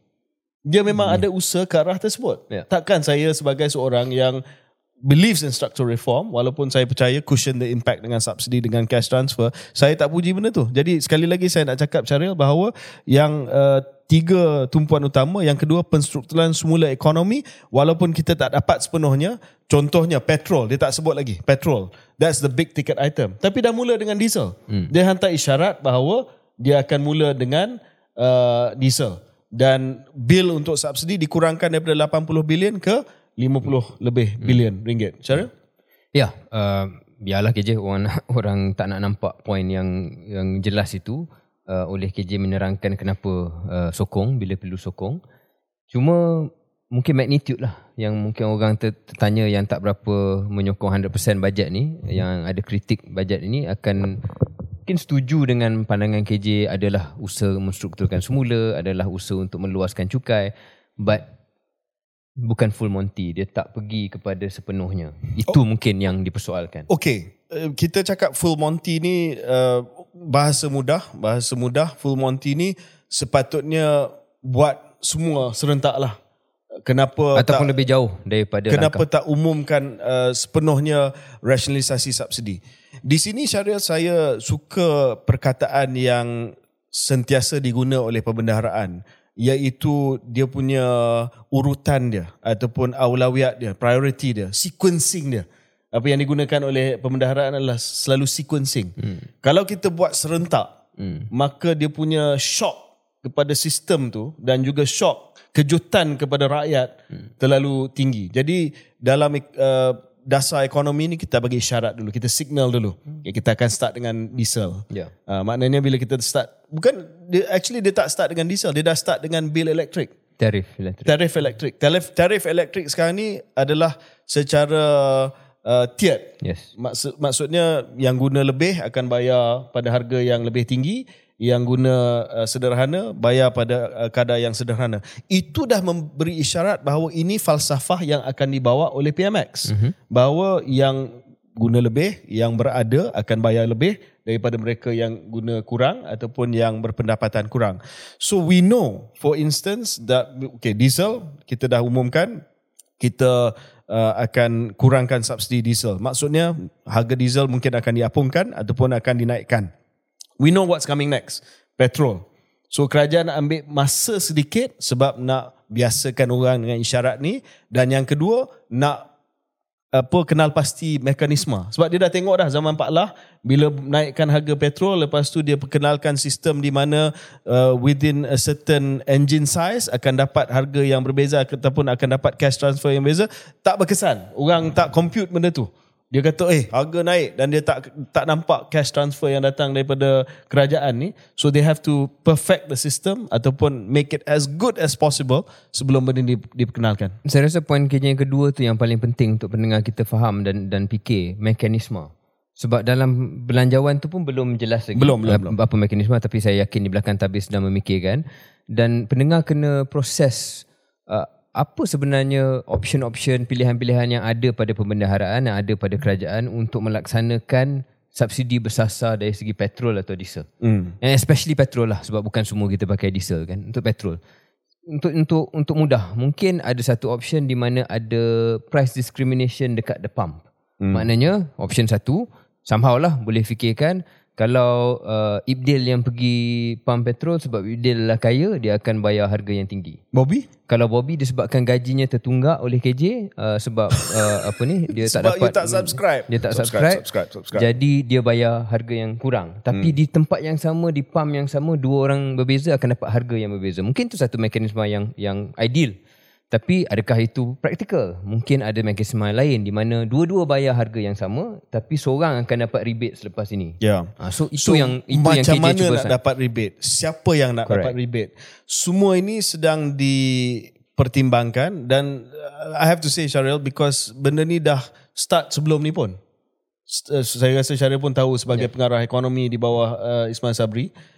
Dia memang hmm. ada usaha ke arah tersebut. Ya. takkan saya sebagai seorang yang believes in structural reform walaupun saya percaya cushion the impact dengan subsidi dengan cash transfer saya tak puji benda tu. Jadi sekali lagi saya nak cakap Syaril bahawa yang uh, tiga tumpuan utama yang kedua penstrukturan semula ekonomi walaupun kita tak dapat sepenuhnya contohnya petrol dia tak sebut lagi petrol. That's the big ticket item. Tapi dah mula dengan diesel. Hmm. dia hantar isyarat bahawa dia akan mula dengan uh, diesel. Dan bil untuk subsidi dikurangkan daripada 80 bilion ke 50 lebih bilion ringgit. Cara? Ya, uh, biarlah KJ orang orang tak nak nampak poin yang yang jelas itu uh, oleh KJ menerangkan kenapa uh, sokong bila perlu sokong. Cuma mungkin magnitude lah yang mungkin orang ter- tertanya yang tak berapa menyokong 100% bajet ni yang ada kritik bajet ini akan mungkin setuju dengan pandangan KJ adalah usaha menstrukturkan semula, adalah usaha untuk meluaskan cukai but bukan full monty dia tak pergi kepada sepenuhnya itu oh. mungkin yang dipersoalkan Okey, uh, kita cakap full Monty ni uh, bahasa mudah, bahasa mudah full Monty ni sepatutnya buat semua serentak lah. Kenapa ataupun tak, lebih jauh daripada kenapa langkah tak umumkan uh, sepenuhnya rasionalisasi subsidi? Di sini Syariah saya suka perkataan yang sentiasa diguna oleh perbendaharaan iaitu dia punya urutan dia ataupun aulawiyat dia, priority dia, sequencing dia. Apa yang digunakan oleh perbendaharaan adalah selalu sequencing. Hmm. Kalau kita buat serentak, hmm. maka dia punya shock kepada sistem tu dan juga shock kejutan kepada rakyat hmm. terlalu tinggi. Jadi dalam uh, dasar ekonomi ni kita bagi isyarat dulu, kita signal dulu. Hmm. Kita akan start dengan diesel. Ya. Uh, maknanya bila kita start bukan dia actually dia tak start dengan diesel, dia dah start dengan bil elektrik. tarif elektrik Tarif elektrik. Tarif tarif elektrik sekarang ni adalah secara uh, tiered. yes Maksud maksudnya yang guna lebih akan bayar pada harga yang lebih tinggi, yang guna uh, sederhana bayar pada uh, kadar yang sederhana. Itu dah memberi isyarat bahawa ini falsafah yang akan dibawa oleh PMX. Mm-hmm. Bahawa yang guna lebih, yang berada akan bayar lebih daripada mereka yang guna kurang ataupun yang berpendapatan kurang. So we know for instance that okay diesel kita dah umumkan kita uh, akan kurangkan subsidi diesel. Maksudnya harga diesel mungkin akan diapungkan ataupun akan dinaikkan. We know what's coming next. Petrol. So kerajaan ambil masa sedikit sebab nak biasakan orang dengan isyarat ni. Dan yang kedua nak apa kenal pasti mekanisme sebab dia dah tengok dah zaman Pak Lah bila naikkan harga petrol lepas tu dia perkenalkan sistem di mana uh, within a certain engine size akan dapat harga yang berbeza ataupun akan dapat cash transfer yang berbeza. Tak berkesan. Orang tak compute benda tu dia kata eh harga naik dan dia tak tak nampak cash transfer yang datang daripada kerajaan ni. So they have to perfect the system ataupun make it as good as possible sebelum benda ni diperkenalkan. Saya rasa poin KJ yang kedua tu yang paling penting untuk pendengar kita faham dan dan fikir mekanisme. Sebab dalam belanjawan tu pun belum jelas lagi Belum, belum, apa, belum. apa mekanisme tapi saya yakin di belakang tabir sedang memikirkan. Dan pendengar kena proses uh, apa sebenarnya option-option pilihan-pilihan yang ada pada pembendaharaan yang ada pada kerajaan untuk melaksanakan subsidi bersasar dari segi petrol atau diesel. hmm. And especially petrol lah sebab bukan semua kita pakai diesel kan untuk petrol. Untuk untuk untuk mudah mungkin ada satu option di mana ada price discrimination dekat the pump. Hmm. Maknanya option satu somehow lah boleh fikirkan kalau uh, Ibdil yang pergi pump petrol sebab Ibdil lah kaya dia akan bayar harga yang tinggi. Bobby Kalau Bobby disebabkan gajinya tertunggak oleh KJ uh, sebab uh, apa ni dia tak Sebab dapat you tak subscribe. Dia tak Subscribe, subscribe. subscribe, subscribe. Jadi dia bayar harga yang kurang. Tapi hmm. di tempat yang sama di pump yang sama dua orang berbeza akan dapat harga yang berbeza. Mungkin tu satu mekanisme yang yang ideal. Tapi adakah itu praktikal? Mungkin ada mekanisme lain di mana dua-dua bayar harga yang sama tapi seorang akan dapat rebate selepas ini. Ya. Ha, so itu So, yang itu macam yang KJ mana cuba nak sa- dapat rebate? Siapa yang nak Correct. dapat rebate? Semua ini sedang dipertimbangkan dan uh, I have to say Syaril because benda ni dah start sebelum ni pun. Uh, Saya rasa Syaril pun tahu sebagai yeah. pengarah ekonomi di bawah uh, Ismail Sabri. uh,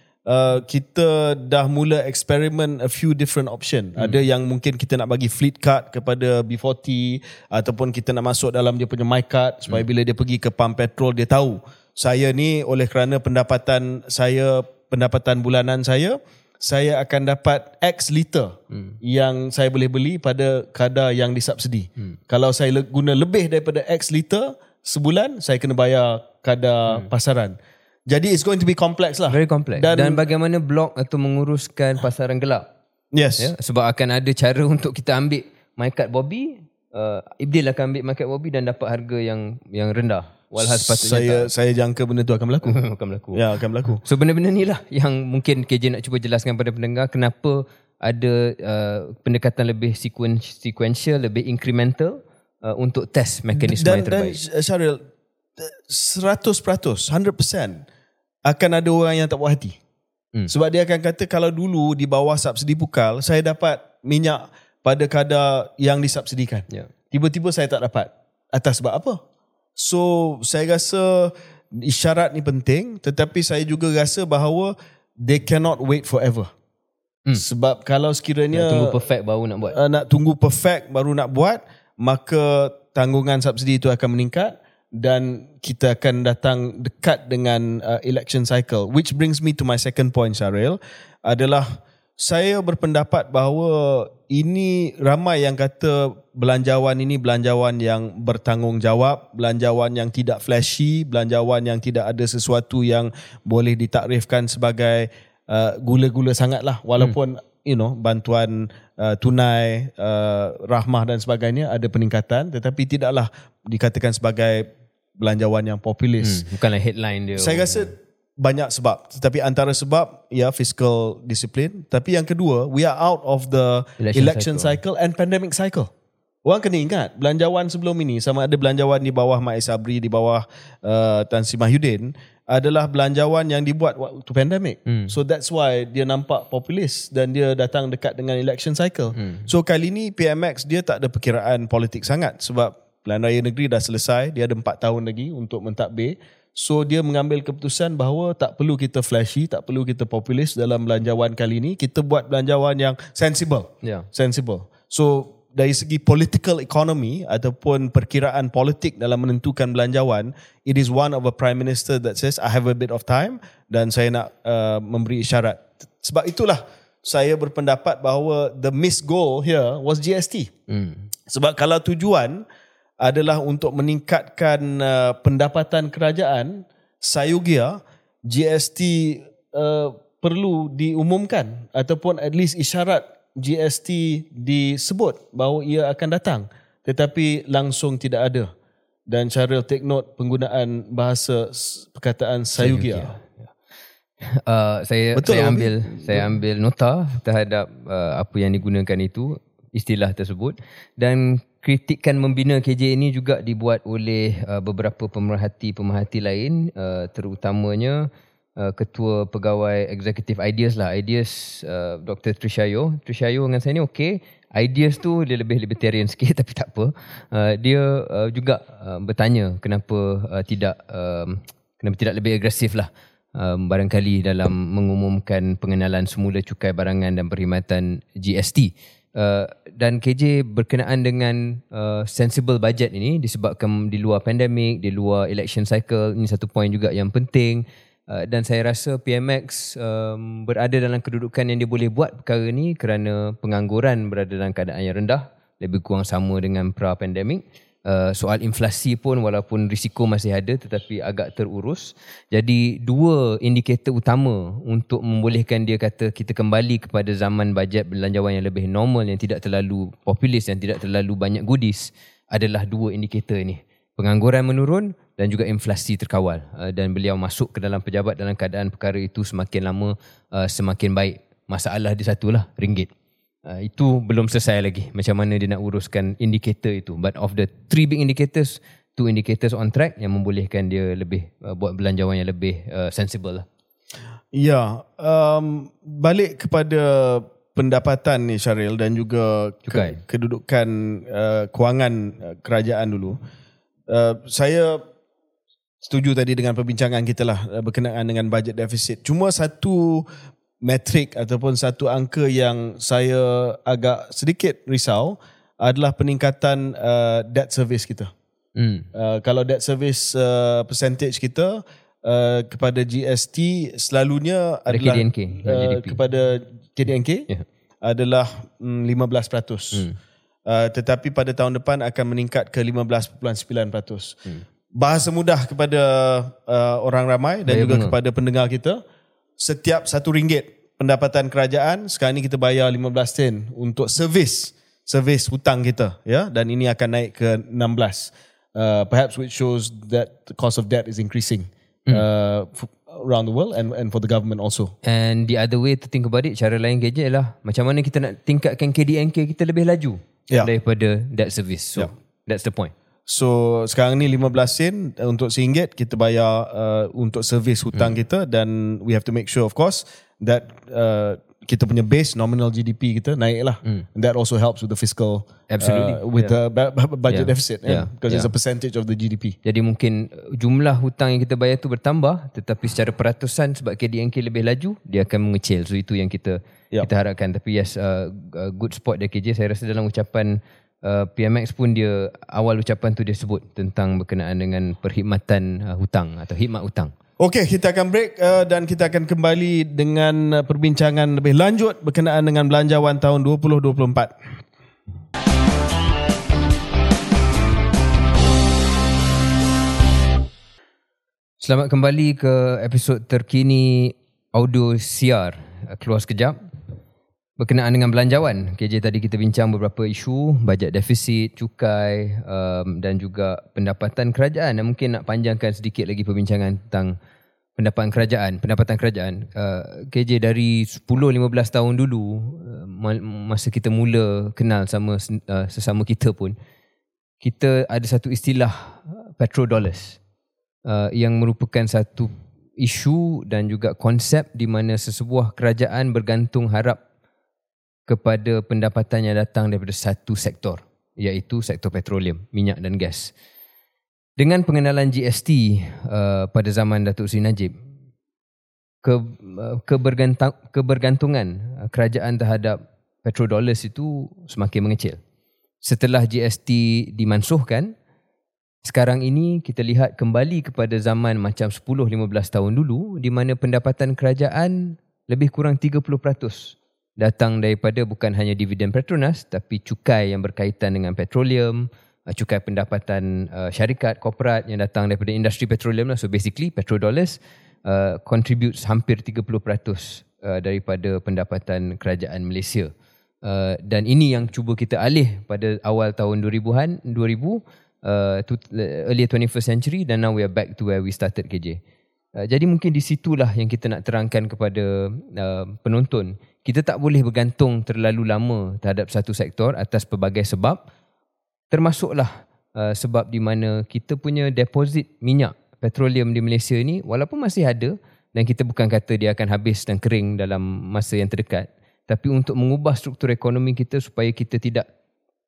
kita dah mula experiment a few different option. Hmm. Ada yang mungkin kita nak bagi fleet card kepada B40 ataupun kita nak masuk dalam dia punya my card supaya hmm. bila dia pergi ke pump petrol dia tahu saya ni oleh kerana pendapatan saya pendapatan bulanan saya saya akan dapat X liter hmm. yang saya boleh beli pada kadar yang disubsidi. Hmm. Kalau saya guna lebih daripada X liter sebulan, saya kena bayar kadar hmm. pasaran. Jadi it's going to be complex lah. Very complex. Dan, Dan bagaimana blok atau menguruskan pasaran gelap? Yes. Ya? Sebab akan ada cara untuk kita ambil my card Bobby, uh, Ibdil akan ambil my card Bobby dan dapat harga yang yang rendah. Walhal sepatutnya saya tak. saya jangka benda tu akan berlaku. akan berlaku. ya, akan berlaku. So benda-benda ni lah yang mungkin KJ nak cuba jelaskan pada pendengar kenapa ada uh, pendekatan lebih sequen- sequential, lebih incremental uh, untuk test mekanisme dan, yang dan terbaik. Syaril, 100%, 100% akan ada orang yang tak puas hati. Hmm. Sebab dia akan kata kalau dulu di bawah subsidi pukal, saya dapat minyak pada kadar yang disubsidikan. Ya. Tiba-tiba saya tak dapat. Atas sebab apa? So, saya rasa isyarat ni penting tetapi saya juga rasa bahawa they cannot wait forever. Hmm. Sebab kalau sekiranya Nak tunggu perfect baru nak buat. uh, nak tunggu perfect baru nak buat, maka tanggungan subsidi itu akan meningkat dan kita akan datang dekat dengan uh, election cycle. Which brings me to my second point, Syaril, adalah saya berpendapat bahawa ini ramai yang kata belanjawan ini belanjawan yang bertanggungjawab, belanjawan yang tidak flashy, belanjawan yang tidak ada sesuatu yang boleh ditakrifkan sebagai uh, gula-gula sangatlah walaupun hmm. you know bantuan uh, tunai, uh, rahmah dan sebagainya ada peningkatan tetapi tidaklah dikatakan sebagai belanjawan yang populis. Hmm, bukanlah headline dia. Saya rasa banyak sebab tetapi antara sebab ya fiscal discipline tapi yang kedua we are out of the election, Election cycle. cycle and pandemic cycle. Orang kena ingat belanjawan sebelum ini sama ada belanjawan di bawah Mak Sabri di bawah uh, Tan Sri Mahyudin adalah belanjawan yang dibuat waktu pandemic. Hmm. So that's why dia nampak populis dan dia datang dekat dengan election cycle. Hmm. So kali ni PMX dia tak ada perkiraan politik sangat sebab pilihan raya negeri dah selesai, dia ada 4 tahun lagi untuk mentadbir. So dia mengambil keputusan bahawa tak perlu kita flashy, tak perlu kita populis dalam belanjawan kali ini. Kita buat belanjawan yang sensible. Ya. Sensible. So dari segi political economy ataupun perkiraan politik dalam menentukan belanjawan, it is one of a prime minister that says I have a bit of time dan saya nak uh, memberi isyarat. Sebab itulah saya berpendapat bahawa the missed goal here was GST. Hmm. Sebab kalau tujuan adalah untuk meningkatkan uh, pendapatan kerajaan, sayugia GST uh, perlu diumumkan ataupun at least isyarat GST disebut bahawa ia akan datang tetapi langsung tidak ada. Dan Syaril take note penggunaan bahasa perkataan sayugia. Uh, saya Betul, saya Abi. ambil saya ambil nota terhadap uh, apa yang digunakan itu istilah tersebut dan kritikan membina KJ ini juga dibuat oleh uh, beberapa pemerhati pemerhati lain uh, terutamanya uh, ketua pegawai eksekutif Ideas lah Ideas uh, Dr. Trishayo Trishayo dengan saya ni okey Ideas tu dia lebih libertarian sikit tapi tak apa uh, dia uh, juga uh, bertanya kenapa uh, tidak um, kenapa tidak lebih agresif lah um, barangkali dalam mengumumkan pengenalan semula cukai barangan dan perkhidmatan GST. Uh, dan KJ berkenaan dengan uh, sensible budget ini disebabkan di luar pandemik, di luar election cycle, ini satu poin juga yang penting. Uh, dan saya rasa PMX um, berada dalam kedudukan yang dia boleh buat perkara ni kerana pengangguran berada dalam keadaan yang rendah, lebih kurang sama dengan pra-pandemik. Uh, soal inflasi pun walaupun risiko masih ada tetapi agak terurus. Jadi dua indikator utama untuk membolehkan dia kata kita kembali kepada zaman bajet belanjawan yang lebih normal yang tidak terlalu populis yang tidak terlalu banyak goodies adalah dua indikator ini. Pengangguran menurun dan juga inflasi terkawal uh, dan beliau masuk ke dalam pejabat dalam keadaan perkara itu semakin lama uh, semakin baik. Masalah dia satulah ringgit. Uh, itu belum selesai lagi macam mana dia nak uruskan indikator itu but of the three big indicators two indicators on track yang membolehkan dia lebih uh, buat belanjawan yang lebih uh, sensible lah Ya, um, balik kepada pendapatan ni Syaril dan juga Cukai. ke, kedudukan uh, kewangan uh, kerajaan dulu. Uh, saya setuju tadi dengan perbincangan kita lah uh, berkenaan dengan budget deficit. Cuma satu metrik ataupun satu angka yang saya agak sedikit risau adalah peningkatan uh, debt service kita. Hmm. Uh, kalau debt service uh, percentage kita uh, kepada GST selalunya Pada adalah KDNK, uh, kepada KDNK Ya. adalah mm, 15%. Hmm. Uh, tetapi pada tahun depan akan meningkat ke 15.9%. Hmm. Bahasa mudah kepada uh, orang ramai dan Bayar juga bunga. kepada pendengar kita, setiap satu ringgit pendapatan kerajaan sekarang ni kita bayar 15 sen untuk servis servis hutang kita ya dan ini akan naik ke 16 uh, perhaps which shows that the cost of debt is increasing Hmm. uh, around the world and and for the government also And the other way to think about it, cara lain KJ ialah macam mana kita nak tingkatkan KDNK kita lebih laju Ya. daripada debt service. So, Ya. that's the point. So sekarang ni 15 sen uh, untuk RM1 kita bayar uh, untuk servis hutang Hmm. kita dan we have to make sure of course that uh, kita punya base nominal GDP kita naik lah. And that also helps with the fiscal Hmm. Absolutely. uh, with the bu- bu- budget Yeah. deficit Yeah. yeah. because it's Yeah. a percentage of the GDP. Jadi mungkin jumlah hutang yang kita bayar tu bertambah tetapi secara peratusan sebab KDNK lebih laju dia akan mengecil. So itu yang kita Yup. kita harapkan tapi yes uh, uh, good spot dari KJ saya rasa dalam ucapan uh, PMX pun dia awal ucapan tu dia sebut tentang berkenaan dengan perkhidmatan uh, hutang atau khidmat hutang. Okey, kita akan break uh, dan kita akan kembali dengan uh, perbincangan lebih lanjut berkenaan dengan belanjawan tahun 2024. Selamat kembali ke episod terkini audio siar keluar sekejap berkenaan dengan belanjawan. KJ tadi kita bincang beberapa isu, bajet defisit, cukai um, dan juga pendapatan kerajaan. Dan mungkin nak panjangkan sedikit lagi perbincangan tentang pendapatan kerajaan, pendapatan kerajaan. Uh, KJ dari 10 15 tahun dulu uh, ma- masa kita mula kenal sama uh, sesama kita pun kita ada satu istilah uh, petrodollars uh, yang merupakan satu isu dan juga konsep di mana sesebuah kerajaan bergantung harap kepada pendapatan yang datang daripada satu sektor iaitu sektor petroleum, minyak dan gas. Dengan pengenalan GST uh, pada zaman Datuk Seri Najib, ke, uh, kebergantung, kebergantungan uh, kerajaan terhadap petrodollars itu semakin mengecil. Setelah GST dimansuhkan, sekarang ini kita lihat kembali kepada zaman macam 10-15 tahun dulu di mana pendapatan kerajaan lebih kurang 30% datang daripada bukan hanya dividen Petronas tapi cukai yang berkaitan dengan petroleum, uh, cukai pendapatan uh, syarikat, korporat yang datang daripada industri petroleum lah. So basically petrodollars uh, contributes hampir 30% uh, daripada pendapatan kerajaan Malaysia. Uh, dan ini yang cuba kita alih pada awal tahun 2000-an, 2000 uh, to, early 21st century dan now we are back to where we started KJ. Uh, jadi mungkin di situlah yang kita nak terangkan kepada uh, penonton. Kita tak boleh bergantung terlalu lama terhadap satu sektor atas pelbagai sebab. Termasuklah uh, sebab di mana kita punya deposit minyak petroleum di Malaysia ni walaupun masih ada dan kita bukan kata dia akan habis dan kering dalam masa yang terdekat. Tapi untuk mengubah struktur ekonomi kita supaya kita tidak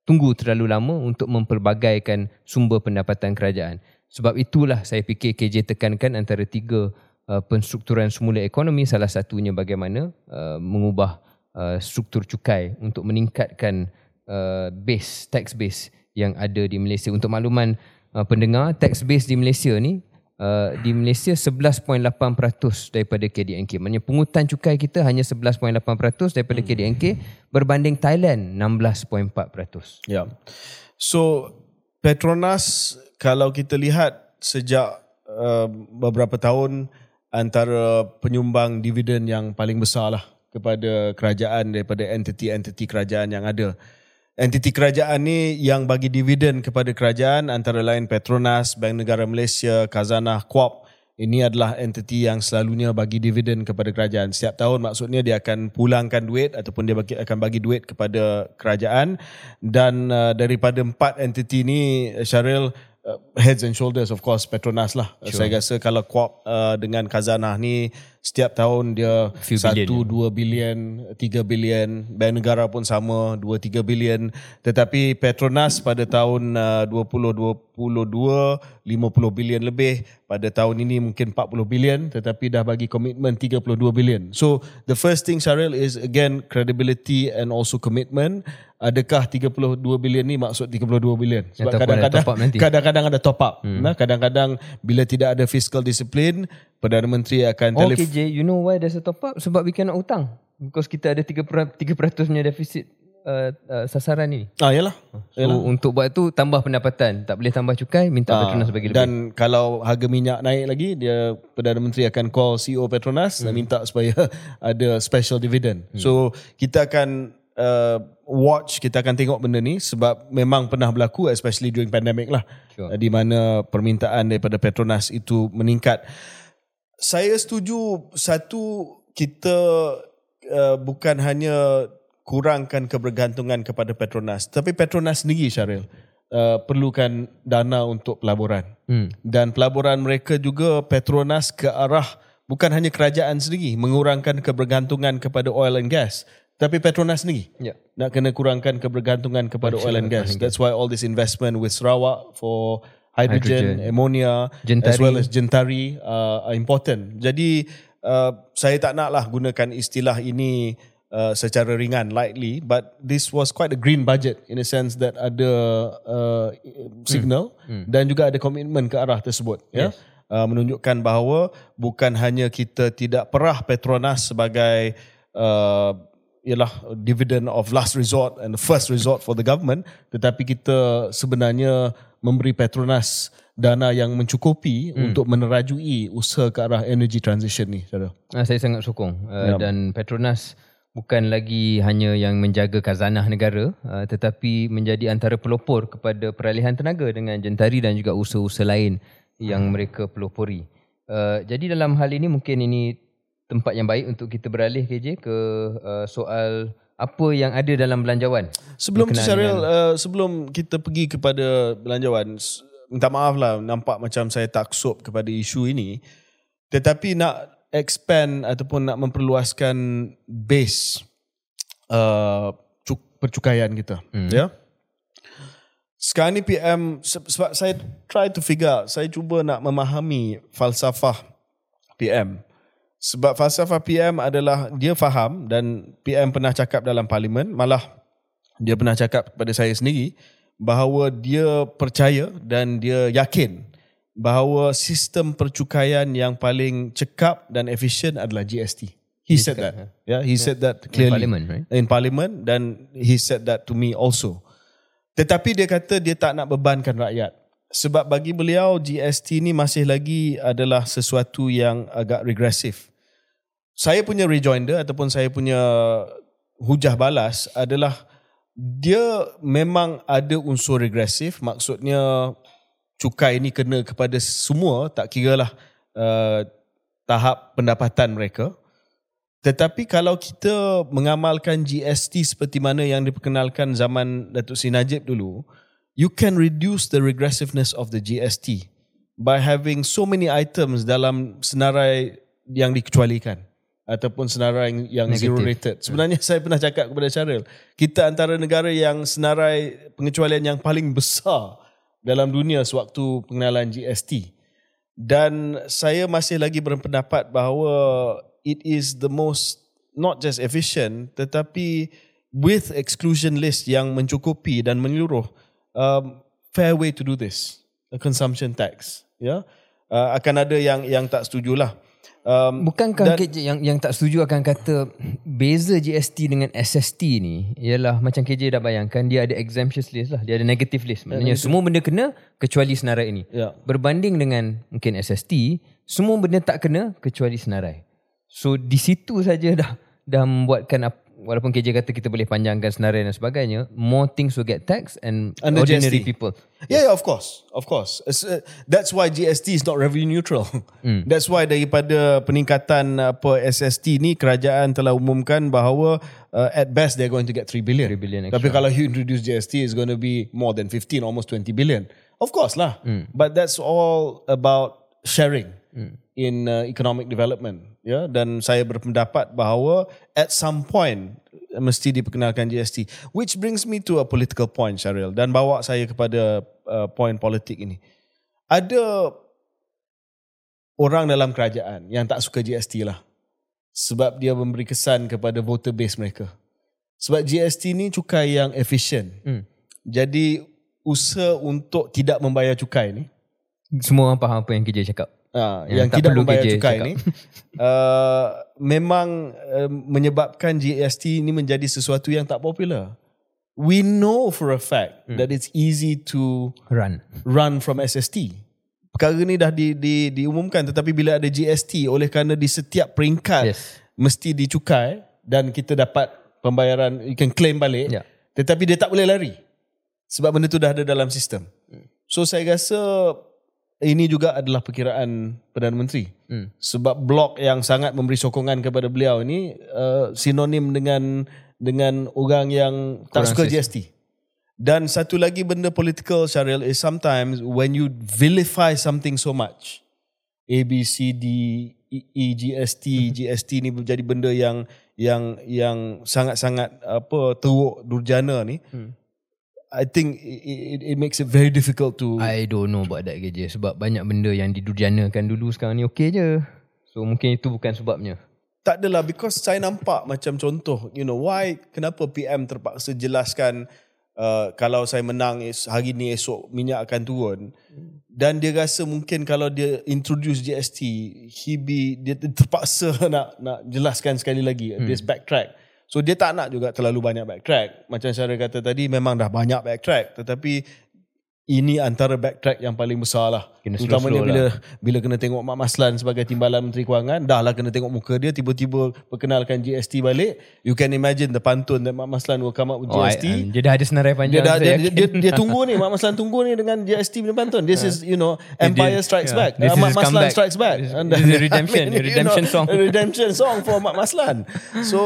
tunggu terlalu lama untuk memperbagaikan sumber pendapatan kerajaan. Sebab itulah saya fikir KJ tekankan antara tiga uh, penstrukturan semula ekonomi salah satunya bagaimana uh, mengubah uh, struktur cukai untuk meningkatkan uh, base tax base yang ada di Malaysia. Untuk makluman uh, pendengar, tax base di Malaysia ni uh, di Malaysia 11.8% daripada KDNK. Maksudnya pungutan cukai kita hanya 11.8% daripada hmm. KDNK berbanding Thailand 16.4%. Ya. Yeah. So Petronas kalau kita lihat sejak uh, beberapa tahun antara penyumbang dividen yang paling besar lah kepada kerajaan daripada entiti-entiti kerajaan yang ada. Entiti kerajaan ni yang bagi dividen kepada kerajaan antara lain Petronas, Bank Negara Malaysia, Khazanah, Kuop. Ini adalah entiti yang selalunya bagi dividen kepada kerajaan. Setiap tahun maksudnya dia akan pulangkan duit ataupun dia bagi, akan bagi duit kepada kerajaan. Dan uh, daripada empat entiti ni, Syaril, uh, heads and shoulders of course Petronas lah. Sure. Saya rasa kalau kuap uh, dengan khazanah ni setiap tahun dia Few 1 billion, 2 bilion, 3 bilion, bank negara pun sama 2 3 bilion. Tetapi Petronas pada tahun uh, 2022 50 bilion lebih, pada tahun ini mungkin 40 bilion tetapi dah bagi komitmen 32 bilion. So the first thing Syaril is again credibility and also commitment. Adakah 32 bilion ni maksud 32 bilion? Sebab ada kadang-kadang kadang-kadang ada top up. Hmm. Nah, kadang-kadang bila tidak ada fiscal discipline, Perdana Menteri akan Oh telefon KJ, you know why there's a top up? Sebab we cannot hutang. Because kita ada 3%, 3% punya defisit uh, uh, sasaran ni. Ah, yalah. So untuk buat tu tambah pendapatan. Tak boleh tambah cukai, minta Ah, Petronas bagi lebih. dan kalau harga minyak naik lagi, dia Perdana Menteri akan call CEO Petronas dan minta supaya ada special dividend. So kita akan uh, watch, kita akan tengok benda ni sebab memang pernah berlaku especially during pandemic lah. Sure. Di mana permintaan daripada Petronas itu meningkat. Saya setuju satu kita uh, bukan hanya kurangkan kebergantungan kepada Petronas tapi Petronas sendiri Syaril uh, perlukan dana untuk pelaburan Hmm. dan pelaburan mereka juga Petronas ke arah bukan hanya kerajaan sendiri mengurangkan kebergantungan kepada oil and gas tapi Petronas sendiri Ya. nak kena kurangkan kebergantungan kepada oil and gas that's why all this investment with Sarawak for hydrogen, Hydrogen. ammonia Gentari. as well as Gentari uh, are important. Jadi uh, saya tak naklah gunakan istilah ini uh, secara ringan lightly but this was quite a green budget in a sense that ada uh, signal dan juga ada komitmen ke arah tersebut ya. Uh, menunjukkan bahawa bukan hanya kita tidak perah Petronas sebagai uh, ialah dividend of last resort and the first resort for the government tetapi kita sebenarnya memberi Petronas dana yang mencukupi hmm. untuk menerajui usaha ke arah energy transition ni saudara. Ah, saya sangat sokong uh, dan Petronas bukan lagi hanya yang menjaga khazanah negara uh, tetapi menjadi antara pelopor kepada peralihan tenaga dengan jentari dan juga usaha-usaha lain yang mereka pelopori. Uh, jadi dalam hal ini mungkin ini tempat yang baik untuk kita beralih KJ ke uh, soal apa yang ada dalam belanjawan. Sebelum tu Syaril, uh, sebelum kita pergi kepada belanjawan, minta maaf lah nampak macam saya taksub kepada isu ini. Tetapi nak expand ataupun nak memperluaskan base uh, cuk- percukaian kita. Hmm. Ya. Sekarang ni PM, se- sebab saya try to figure out, saya cuba nak memahami falsafah PM. Sebab falsafah PM adalah dia faham dan PM pernah cakap dalam parlimen, malah dia pernah cakap kepada saya sendiri bahawa dia percaya dan dia yakin bahawa sistem percukaian yang paling cekap dan efisien adalah GST. He said that. Yeah, he said that clearly parliament, right? in parliament dan he said that to me also. Tetapi dia kata dia tak nak bebankan rakyat. Sebab bagi beliau GST ni masih lagi adalah sesuatu yang agak regresif. Saya punya rejoinder ataupun saya punya hujah balas adalah dia memang ada unsur regresif maksudnya cukai ini kena kepada semua tak kiralah uh, tahap pendapatan mereka. Tetapi kalau kita mengamalkan GST seperti mana yang diperkenalkan zaman Datuk Seri Najib dulu, you can reduce the regressiveness of the GST by having so many items dalam senarai yang dikecualikan ataupun senarai yang, yang zero rated. Sebenarnya saya pernah cakap kepada Syaril, kita antara negara yang senarai pengecualian yang paling besar dalam dunia sewaktu pengenalan GST. Dan saya masih lagi berpendapat bahawa it is the most not just efficient tetapi with exclusion list yang mencukupi dan menyeluruh um, fair way to do this a consumption tax ya yeah? uh, akan ada yang yang tak setujulah um, Bukankah KJ yang yang tak setuju akan kata beza GST dengan SST ni ialah macam KJ dah bayangkan dia ada exemption list lah, dia ada negative list. Maknanya semua benda kena kecuali senarai ini. Ya. Berbanding dengan mungkin SST, semua benda tak kena kecuali senarai. So di situ saja dah dah membuatkan walaupun KJ kata kita boleh panjangkan senarai dan sebagainya, more things will get taxed and Under ordinary GST. people. Yeah, yeah, of course, of course. Uh, that's why GST is not revenue neutral. That's why daripada peningkatan apa SST ni kerajaan telah umumkan bahawa uh, at best they're going to get 3 billion. 3 billion Tapi kalau you introduce GST it's going to be more than 15, almost 20 billion. Of course lah. But that's all about sharing in uh, economic development. Ya, dan saya berpendapat bahawa at some point mesti diperkenalkan GST. Which brings me to a political point, Syaril. Dan bawa saya kepada uh, point politik ini. Ada orang dalam kerajaan yang tak suka GST lah. Sebab dia memberi kesan kepada voter base mereka. Sebab GST ni cukai yang efisien. Hmm. Jadi usaha untuk tidak membayar cukai ni Semua orang faham apa yang KJ cakap. Uh, Yang yang, tidak perlu membayar cukai cakap. ni uh, memang uh, menyebabkan GST ni menjadi sesuatu yang tak popular. We know for a fact Hmm. that it's easy to Run. run from SST. Perkara ni dah di, di, diumumkan tetapi bila ada GST oleh kerana di setiap peringkat Yes. mesti dicukai dan kita dapat pembayaran you can claim balik Ya. tetapi dia tak boleh lari sebab benda tu dah ada dalam sistem. So saya rasa ini juga adalah perkiraan Perdana Menteri. Hmm. Sebab blok yang sangat memberi sokongan kepada beliau ini uh, sinonim dengan dengan orang yang tak Kurang suka sis- GST. Dan satu lagi benda political Syaril is sometimes when you vilify something so much A B C D E, e GST GST ni menjadi benda yang yang yang sangat-sangat apa teruk durjana ni Hmm. I think it, it, it makes it very difficult to I don't know about that KJ sebab banyak benda yang didurjanakan dulu sekarang ni okey je. So mungkin itu bukan sebabnya. Tak adalah because saya nampak macam contoh you know why kenapa PM terpaksa jelaskan uh, kalau saya menang hari ni esok minyak akan turun dan dia rasa mungkin kalau dia introduce GST he be dia terpaksa nak nak jelaskan sekali lagi hmm. dia backtrack so dia tak nak juga terlalu banyak backtrack macam saya kata tadi memang dah banyak backtrack tetapi ini antara backtrack yang paling besar lah. Kena Terutamanya slow-slow bila bila kena tengok Mak Maslan sebagai timbalan Menteri Kewangan, dah lah kena tengok muka dia, tiba-tiba perkenalkan GST balik. You can imagine the pantun that Mak Maslan will come up with Oh, GST. I, um, dia dah ada senarai dia, panjang. dah, saya dia, yakin. dia, dia, tunggu ni Mak Maslan tunggu ni dengan GST punya pantun this is you know Empire Dia- Strikes yeah. Back This uh, Mak Maslan comeback. Strikes Back This- And- this is a redemption, a you redemption song. a redemption song for Mak Maslan so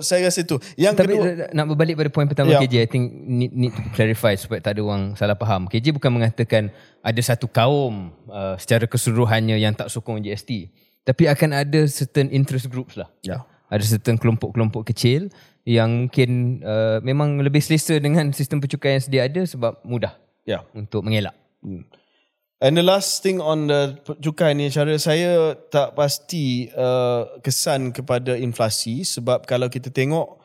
saya rasa itu yang Tapi kedua nak berbalik pada poin pertama Ya. KJ, I think need, need to clarify supaya tak ada orang salah faham. KJ bukan mengatakan ada satu kaum uh, secara keseluruhannya yang tak sokong GST. Tapi akan ada certain interest groups lah. Ya. Ada certain kelompok-kelompok kecil yang mungkin uh, memang lebih selesa dengan sistem pencukaian yang sedia ada sebab mudah ya untuk mengelak. And the last thing on the cukai ni cara saya tak pasti uh, kesan kepada inflasi sebab kalau kita tengok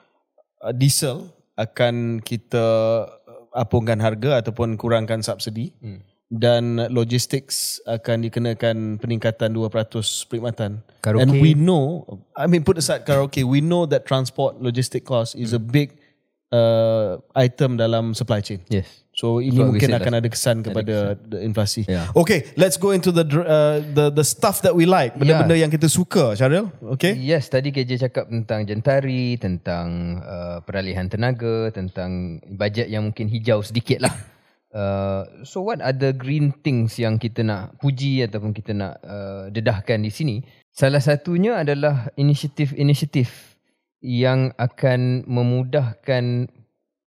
uh, diesel akan kita uh, apungkan harga ataupun kurangkan subsidi hmm. Dan logistics akan dikenakan peningkatan 2% perkhidmatan. Karaoke. And we know I mean put aside karaoke we know that transport logistic cost is a big uh, item dalam supply chain. Yes. So ini we mungkin akan last- ada kesan kepada the inflasi. Yeah. Okay, let's go into the dr- uh, the the stuff that we like, benda-benda yang kita suka, Syaril. Okay? Yes, tadi KJ cakap tentang jentari, tentang uh, peralihan tenaga, tentang bajet yang mungkin hijau sedikit lah. Uh, so what are the green things yang kita nak puji ataupun kita nak uh, dedahkan di sini? Salah satunya adalah inisiatif-inisiatif yang akan memudahkan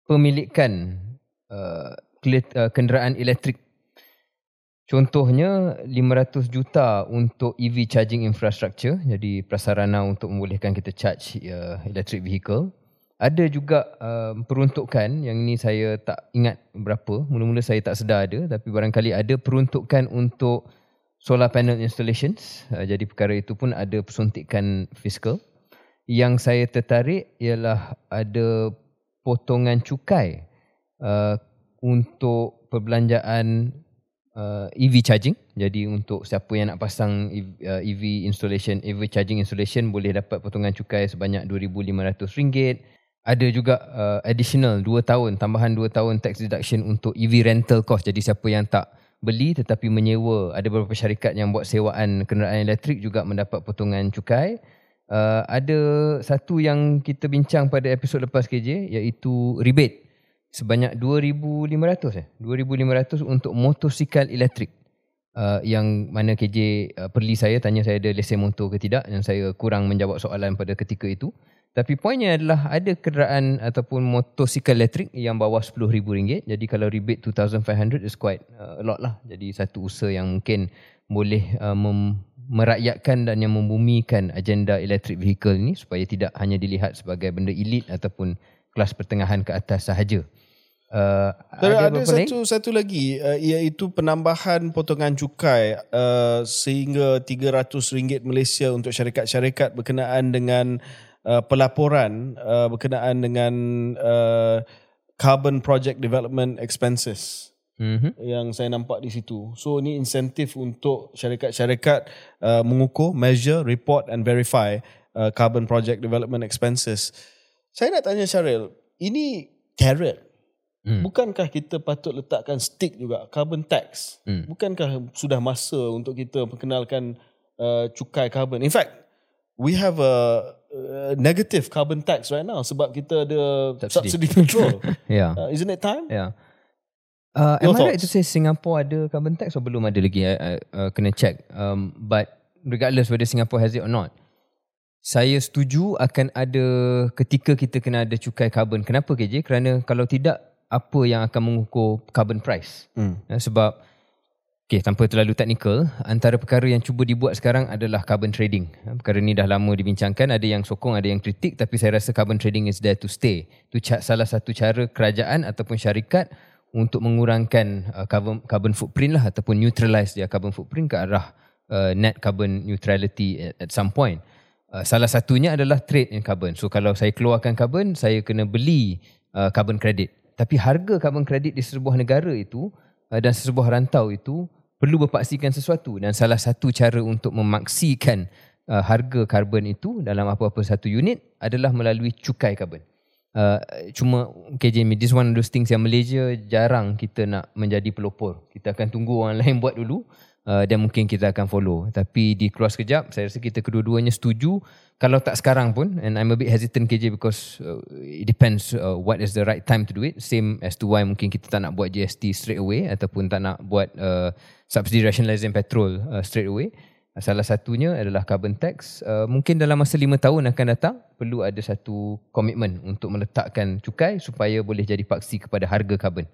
pemilikan uh, uh, kenderaan elektrik Contohnya 500 juta untuk EV charging infrastructure jadi prasarana untuk membolehkan kita charge uh, electric vehicle. Ada juga uh, peruntukan yang ini saya tak ingat berapa, mula-mula saya tak sedar ada tapi barangkali ada peruntukan untuk solar panel installations. Uh, jadi perkara itu pun ada persuntikan fiskal. Yang saya tertarik ialah ada potongan cukai uh, untuk perbelanjaan uh, EV charging. Jadi untuk siapa yang nak pasang EV, uh, EV installation, EV charging installation boleh dapat potongan cukai sebanyak RM2,500. Ada juga uh, additional 2 tahun, tambahan 2 tahun tax deduction untuk EV rental cost. Jadi siapa yang tak beli tetapi menyewa, ada beberapa syarikat yang buat sewaan kenderaan elektrik juga mendapat potongan cukai. Uh, ada satu yang kita bincang pada episod lepas KJ iaitu rebate sebanyak 2500 eh 2500 untuk motosikal elektrik uh, yang mana KJ uh, perli saya tanya saya ada lesen motor ke tidak dan saya kurang menjawab soalan pada ketika itu Tapi poinnya adalah ada kenderaan ataupun motosikal elektrik yang bawah RM10,000. Jadi kalau rebate 2,500 is quite uh, a lot lah. Jadi satu usaha yang mungkin boleh uh, mem- merakyatkan dan yang membumikan agenda electric vehicle ini supaya tidak hanya dilihat sebagai benda elit ataupun kelas pertengahan ke atas sahaja. Uh, ada, ada satu lain? satu lagi uh, iaitu penambahan potongan cukai uh, sehingga RM300 Malaysia untuk syarikat-syarikat berkenaan dengan uh, pelaporan uh, berkenaan dengan uh, carbon project development expenses mm-hmm. yang saya nampak di situ. So ini insentif untuk syarikat-syarikat uh, mengukur, measure, report and verify uh, carbon project development expenses. Saya nak tanya Syaril, ini carrot. Hmm. Bukankah kita patut letakkan stick juga carbon tax? Hmm. Bukankah sudah masa untuk kita perkenalkan uh, cukai carbon? In fact, we have a uh, negative carbon tax right now sebab kita ada subsidy, subsidy control. yeah. Uh, isn't it time? Yeah. Uh, am I right to say Singapore ada carbon tax atau belum ada lagi? I, I uh, kena check. Um, but regardless whether Singapore has it or not, saya setuju akan ada ketika kita kena ada cukai carbon. Kenapa KJ? Kerana kalau tidak, apa yang akan mengukur carbon price? Hmm. Uh, sebab Okay, tanpa terlalu teknikal, antara perkara yang cuba dibuat sekarang adalah carbon trading. Perkara ni dah lama dibincangkan, ada yang sokong, ada yang kritik tapi saya rasa carbon trading is there to stay. Itu salah satu cara kerajaan ataupun syarikat untuk mengurangkan uh, carbon, carbon footprint lah ataupun neutralize dia carbon footprint ke arah uh, net carbon neutrality at, at some point. Uh, salah satunya adalah trade in carbon. So kalau saya keluarkan carbon, saya kena beli uh, carbon credit. Tapi harga carbon credit di sebuah negara itu dan sebuah rantau itu perlu berpaksikan sesuatu dan salah satu cara untuk memaksikan uh, harga karbon itu dalam apa-apa satu unit adalah melalui cukai karbon. Uh, cuma okay Jamie, this one of those things yang Malaysia jarang kita nak menjadi pelopor. Kita akan tunggu orang lain buat dulu uh, dan mungkin kita akan follow. Tapi di keluar sekejap, saya rasa kita kedua-duanya setuju. Kalau tak sekarang pun and I'm a bit hesitant KJ because uh, it depends uh, what is the right time to do it. Same as to why mungkin kita tak nak buat GST straight away ataupun tak nak buat uh, subsidy rationalising petrol uh, straight away. Salah satunya adalah carbon tax. Uh, mungkin dalam masa lima tahun akan datang perlu ada satu komitmen untuk meletakkan cukai supaya boleh jadi paksi kepada harga karbon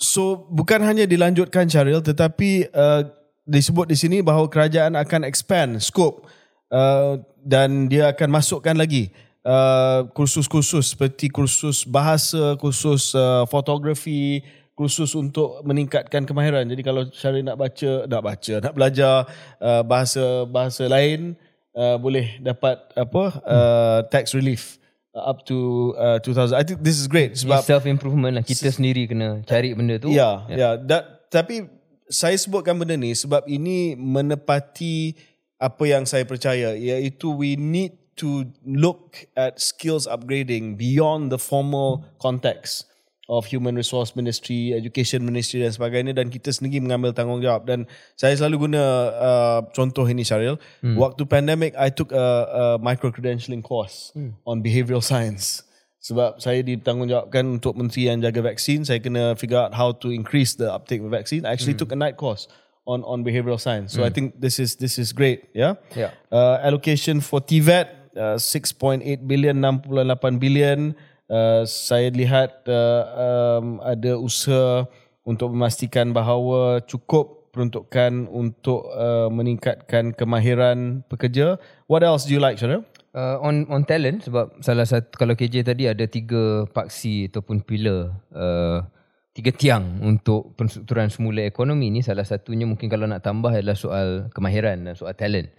so bukan hanya dilanjutkan Charil tetapi uh, disebut di sini bahawa kerajaan akan expand scope Uh, dan dia akan masukkan lagi uh, kursus-kursus seperti kursus bahasa, kursus uh, fotografi, kursus untuk meningkatkan kemahiran. Jadi kalau Syarif nak baca, nak baca, nak belajar uh, bahasa bahasa lain uh, boleh dapat apa uh, tax relief up to uh, 2000. I think this is great sebab self improvement lah kita sendiri kena cari benda tu. Ya, yeah, ya. Yeah. Tapi saya sebutkan benda ni sebab ini menepati apa yang saya percaya iaitu we need to look at skills upgrading beyond the formal context of human resource ministry, education ministry dan sebagainya dan kita sendiri mengambil tanggungjawab dan saya selalu guna uh, contoh ini Syaril. Hmm. Waktu pandemic I took a, a micro credentialing course hmm. on behavioral science. Sebab saya ditanggungjawabkan untuk menteri yang jaga vaksin, saya kena figure out how to increase the uptake of vaccine. I actually hmm. took a night course on on behavioral science. So mm. I think this is this is great. Yeah. Yeah. Uh, allocation for TVET uh, 6.8 billion 68 billion. Uh, saya lihat uh, um, ada usaha untuk memastikan bahawa cukup peruntukan untuk uh, meningkatkan kemahiran pekerja. What else do you like, Syaril? Uh, on on talent sebab salah satu kalau KJ tadi ada tiga paksi ataupun pillar uh, tiga tiang untuk penstrukturan semula ekonomi ni salah satunya mungkin kalau nak tambah adalah soal kemahiran dan soal talent.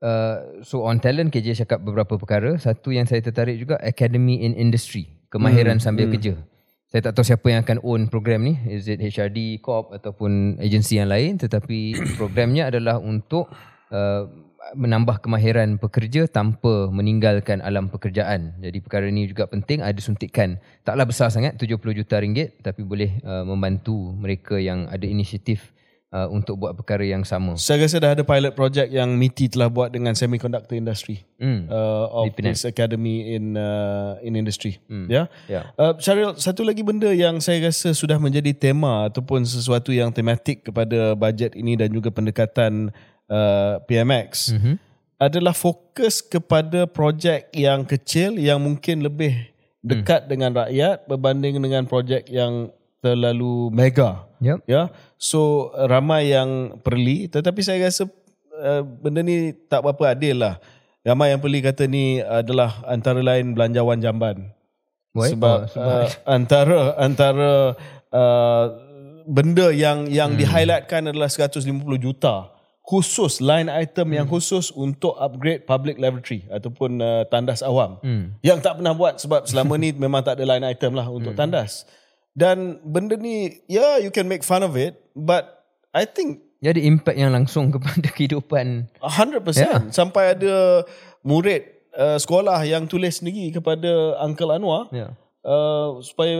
Uh, so on talent KJ cakap beberapa perkara. Satu yang saya tertarik juga Academy in Industry. Kemahiran hmm, sambil hmm. kerja. Saya tak tahu siapa yang akan own program ni. Is it HRD, Corp ataupun agensi yang lain. Tetapi programnya adalah untuk uh, menambah kemahiran pekerja tanpa meninggalkan alam pekerjaan. Jadi perkara ini juga penting ada suntikan. Taklah besar sangat 70 juta ringgit tapi boleh uh, membantu mereka yang ada inisiatif uh, untuk buat perkara yang sama. Saya rasa dah ada pilot project yang MITI telah buat dengan semiconductor industry mm. uh, of this academy in uh, in industry. Mm. Ya. Yeah? Yeah. Uh, Syaril, satu lagi benda yang saya rasa sudah menjadi tema ataupun sesuatu yang tematik kepada bajet ini dan juga pendekatan uh, PMX. Mm-hmm. adalah fokus kepada projek yang kecil yang mungkin lebih dekat hmm. dengan rakyat berbanding dengan projek yang terlalu mega. Yep. Ya. So ramai yang perli tetapi saya rasa uh, benda ni tak berapa adil lah. Ramai yang perli kata ni adalah antara lain belanjawan jamban. Why? Sebab, Oh, sebab- uh, antara antara uh, benda yang yang hmm. di-highlightkan adalah 150 juta khusus line item hmm. yang khusus untuk upgrade public lavatory ataupun uh, tandas awam. Hmm. Yang tak pernah buat sebab selama ni memang tak ada line item lah untuk Hmm. tandas. Dan benda ni, yeah, you can make fun of it, but I think Jadi impact yang langsung kepada kehidupan 100% Yeah. sampai ada murid uh, sekolah yang tulis sendiri kepada Uncle Anwar ya. uh, supaya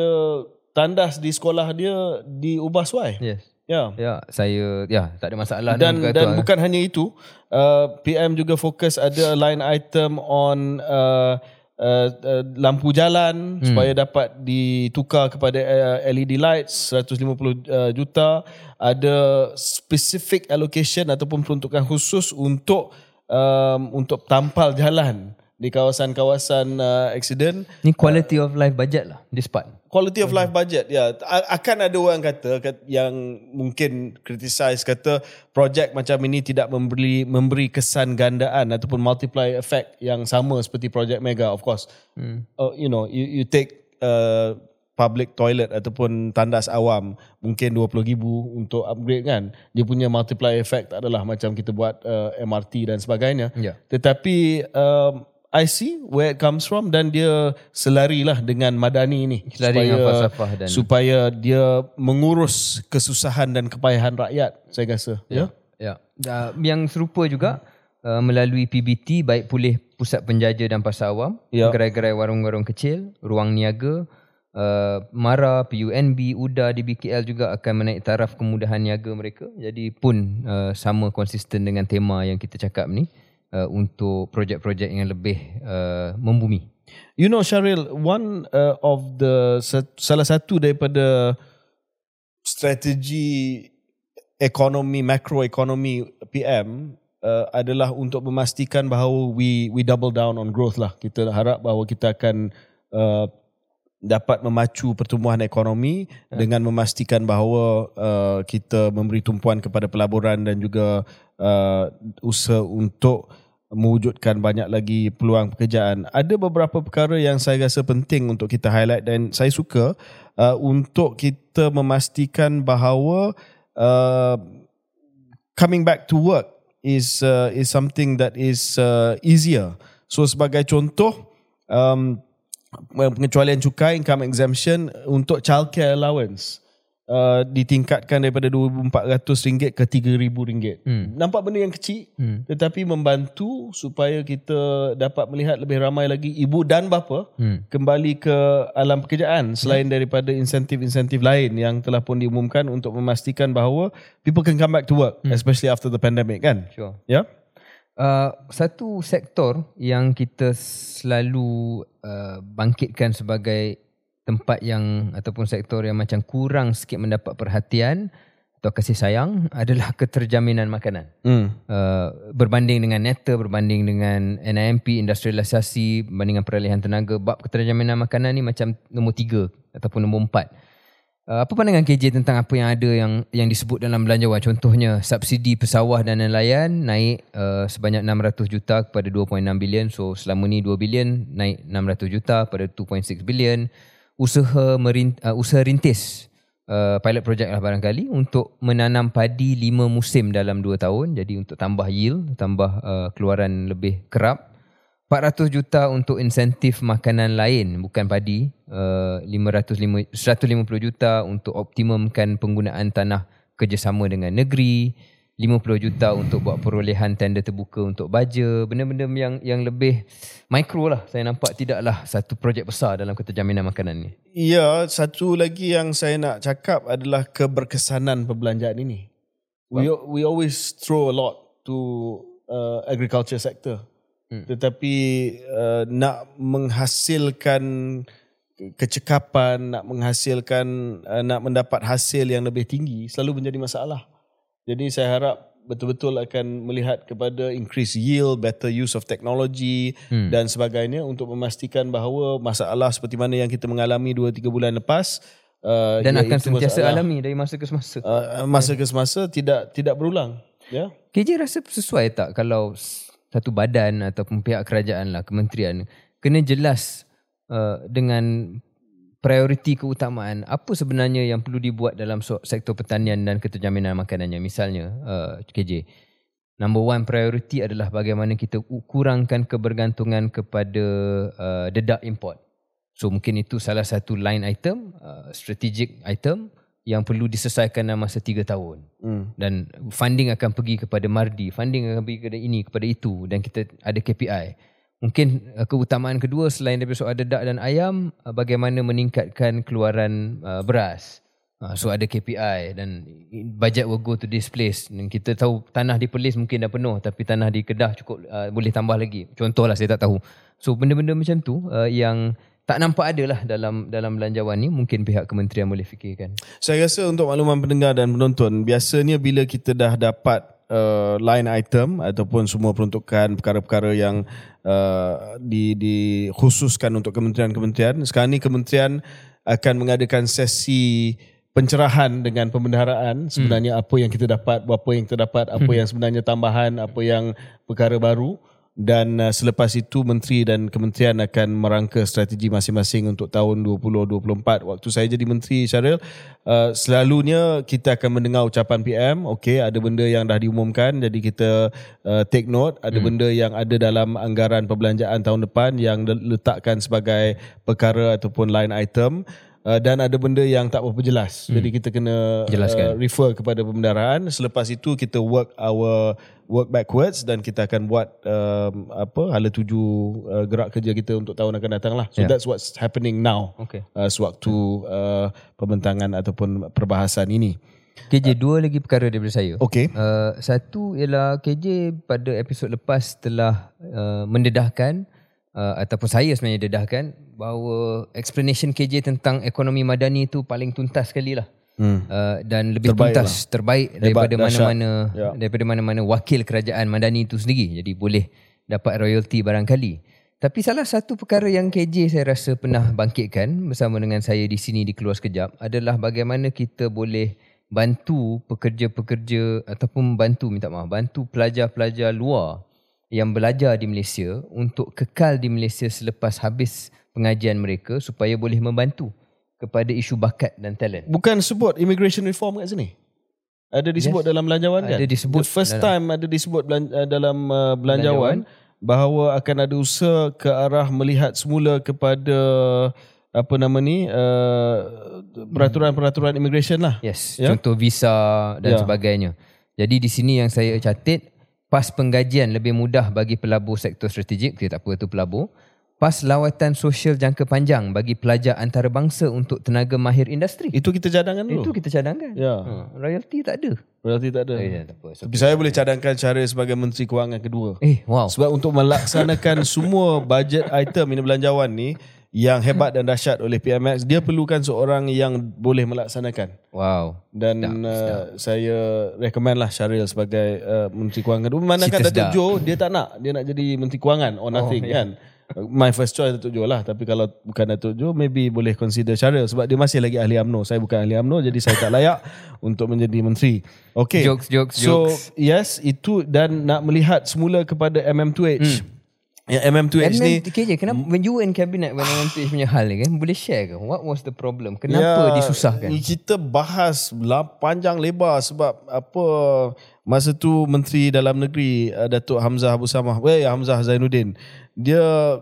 tandas di sekolah dia diubah suai. Yes. Ya. Ya, saya ya tak ada masalah Dan dengan dan tu. bukan hanya itu, uh, PM juga fokus ada line item on uh, uh, uh, lampu jalan hmm. supaya dapat ditukar kepada uh, LED lights 150 uh, juta, ada specific allocation ataupun peruntukan khusus untuk um, untuk tampal jalan di kawasan-kawasan uh, accident Ni quality of life budget lah this part. quality of life budget ya A- akan ada orang kata kat- yang mungkin criticize kata projek macam ini tidak memberi memberi kesan gandaan ataupun multiply effect yang sama seperti projek mega of course hmm. uh, you know you, you take uh, public toilet ataupun tandas awam mungkin 20 ribu untuk upgrade kan dia punya multiply effect adalah macam kita buat uh, MRT dan sebagainya Ya. tetapi um, I see where it comes from dan dia selarilah dengan Madani ni Selari dengan falsafah dan- supaya dia mengurus kesusahan dan kepayahan rakyat saya rasa ya, Ya. Uh, yang serupa juga uh, melalui PBT baik pulih pusat penjaja dan pasar awam, Ya. gerai-gerai warung-warung kecil, ruang niaga, uh, MARA, PUNB, UDA di BKL juga akan menaik taraf kemudahan niaga mereka. Jadi pun uh, sama konsisten dengan tema yang kita cakap ni uh, untuk projek-projek yang lebih uh, membumi. You know Syaril, one uh, of the sa- salah satu daripada strategi ekonomi makroekonomi PM uh, adalah untuk memastikan bahawa we we double down on growth lah. Kita harap bahawa kita akan uh, dapat memacu pertumbuhan ekonomi Ya. dengan memastikan bahawa uh, kita memberi tumpuan kepada pelaburan dan juga uh, usaha untuk mewujudkan banyak lagi peluang pekerjaan. Ada beberapa perkara yang saya rasa penting untuk kita highlight dan saya suka uh, untuk kita memastikan bahawa uh, coming back to work is uh, is something that is uh, easier. So sebagai contoh um, pengecualian cukai income exemption untuk childcare allowance uh, ditingkatkan daripada RM2,400 ke RM3,000. Hmm. Nampak benda yang kecil Hmm. tetapi membantu supaya kita dapat melihat lebih ramai lagi ibu dan bapa Hmm. kembali ke alam pekerjaan selain daripada insentif-insentif lain yang telah pun diumumkan untuk memastikan bahawa people can come back to work especially after the pandemic kan Sure. ya Uh, satu sektor yang kita selalu uh, bangkitkan sebagai tempat yang ataupun sektor yang macam kurang sikit mendapat perhatian atau kasih sayang adalah keterjaminan makanan. hmm. Uh, berbanding dengan neta, berbanding dengan NIMP, industrialisasi, berbanding dengan peralihan tenaga, bab keterjaminan makanan ni macam nombor tiga ataupun nombor empat. Uh, apa pandangan KJ tentang apa yang ada yang yang disebut dalam belanjawan? Contohnya subsidi pesawah dan nelayan naik uh, sebanyak 600 juta kepada 2.6 bilion. So selama ni 2 bilion naik 600 juta pada 2.6 bilion. Usaha merin, uh, usaha rintis uh, pilot project lah barangkali untuk menanam padi 5 musim dalam 2 tahun. Jadi untuk tambah yield, tambah uh, keluaran lebih kerap. 400 juta untuk insentif makanan lain bukan padi. Uh, 505, 150 juta untuk optimumkan penggunaan tanah kerjasama dengan negeri. 50 juta untuk buat perolehan tender terbuka untuk baja. Benda-benda yang yang lebih mikro lah. Saya nampak tidaklah satu projek besar dalam keterjaminan makanan ni. Ya, satu lagi yang saya nak cakap adalah keberkesanan perbelanjaan ini. We we always throw a lot to uh, agriculture sector. Hmm. Tetapi uh, nak menghasilkan ke- kecekapan, nak menghasilkan uh, nak mendapat hasil yang lebih tinggi selalu menjadi masalah. Jadi saya harap betul-betul akan melihat kepada increase yield, better use of technology hmm. dan sebagainya untuk memastikan bahawa masalah seperti mana yang kita mengalami 2 3 bulan lepas uh, Dan akan sentiasa masalah, alami dari masa ke semasa. uh, masa ke semasa tidak tidak berulang ya KJ rasa sesuai tak kalau satu badan ataupun pihak kerajaan lah, kementerian kena jelas uh, dengan prioriti keutamaan apa sebenarnya yang perlu dibuat dalam sektor pertanian dan keterjaminan makanannya. Misalnya uh, KJ, number one priority adalah bagaimana kita kurangkan kebergantungan kepada uh, dedak import. So mungkin itu salah satu line item, uh, strategic item yang perlu diselesaikan dalam masa 3 tahun hmm. dan funding akan pergi kepada Mardi, funding akan pergi kepada ini, kepada itu dan kita ada KPI. Mungkin uh, keutamaan kedua selain daripada soal dedak dan ayam, uh, bagaimana meningkatkan keluaran uh, beras. So ada KPI dan budget will go to this place. Dan kita tahu tanah di Perlis mungkin dah penuh tapi tanah di Kedah cukup boleh tambah lagi. Contohlah saya tak tahu. So benda-benda macam tu yang tak nampak ada lah dalam dalam belanjawan ni mungkin pihak kementerian boleh fikirkan. Saya rasa untuk makluman pendengar dan penonton, biasanya bila kita dah dapat uh, line item ataupun semua peruntukan perkara-perkara yang uh, di dikhususkan untuk kementerian-kementerian, sekarang ni kementerian akan mengadakan sesi pencerahan dengan pembendaharaan. Sebenarnya apa yang kita dapat, berapa yang kita dapat, apa yang sebenarnya tambahan, apa yang perkara baru dan uh, selepas itu menteri dan kementerian akan merangka strategi masing-masing untuk tahun 2024 waktu saya jadi menteri Syaril uh, selalunya kita akan mendengar ucapan PM okey ada benda yang dah diumumkan jadi kita uh, take note. Ada hmm. benda yang ada dalam anggaran perbelanjaan tahun depan yang letakkan sebagai perkara ataupun line item Uh, dan ada benda yang tak berapa jelas. Hmm. Jadi kita kena Jelaskan. uh, refer kepada pembendaraan. Selepas itu kita work our work backwards dan kita akan buat um, apa hala tuju uh, gerak kerja kita untuk tahun akan datang lah. So Yeah. that's what's happening now. Okay. Uh, sewaktu uh, pembentangan ataupun perbahasan ini. KJ dua lagi perkara daripada saya. Okay. Uh, satu ialah KJ pada episod lepas telah uh, mendedahkan uh, ataupun saya sebenarnya dedahkan bahawa explanation KJ tentang ekonomi madani itu paling tuntas sekali lah. Hmm. Uh, dan lebih Terbaik tuntas terbaik daripada mana-mana Ya. daripada mana-mana wakil kerajaan madani itu sendiri jadi boleh dapat royalty barangkali tapi salah satu perkara yang KJ saya rasa pernah bangkitkan bersama dengan saya di sini di keluar sekejap adalah bagaimana kita boleh bantu pekerja-pekerja ataupun bantu minta maaf bantu pelajar-pelajar luar yang belajar di Malaysia untuk kekal di Malaysia selepas habis pengajian mereka supaya boleh membantu kepada isu bakat dan talent. Bukan sebut immigration reform kat sini. Ada disebut Yes. dalam belanjawan kan? Ada disebut The first dalam- time ada disebut belan- uh, dalam uh, belanjawan bahawa akan ada usaha ke arah melihat semula kepada apa nama ni uh, peraturan-peraturan immigration lah. Yes, Ya? contoh visa dan Ya. sebagainya. Jadi di sini yang saya catat, pas penggajian lebih mudah bagi pelabur sektor strategik, kita tak apa itu pelabur. Pas lawatan sosial jangka panjang bagi pelajar antarabangsa untuk tenaga mahir industri. Itu kita cadangkan dulu. Itu kita cadangkan. Ya. Ha, royalty tak ada. Berarti tak ada. Eh, tak apa. So, Tapi saya boleh cadangkan cara sebagai Menteri Kewangan kedua. eh, wow. Sebab untuk melaksanakan semua bajet item ini belanjawan ni yang hebat dan dahsyat oleh PMX, dia perlukan seorang yang boleh melaksanakan. Wow. Dan uh, saya recommend lah Syaril sebagai uh, Menteri Kewangan. Memandangkan Cita Datuk sedap. Jo, dia tak nak. Dia nak jadi Menteri Kewangan or nothing oh, kan. My first choice Datuk Jo lah. Tapi kalau bukan Datuk Jo, maybe boleh consider Syaril. Sebab dia masih lagi ahli UMNO. Saya bukan ahli UMNO, jadi saya tak layak untuk menjadi Menteri. Okay. Jokes, jokes, so, jokes. yes, itu dan nak melihat semula kepada MM2H. Hmm. Yang MM2H ni, KJ, kenapa when you in cabinet when MMTH punya hal ni kan, boleh share ke? What was the problem? Kenapa Ya, disusahkan? Kita bahas lah panjang lebar sebab apa masa tu Menteri Dalam Negeri uh, Datuk Hamzah Abu Samah, eh Hamzah Zainuddin. Dia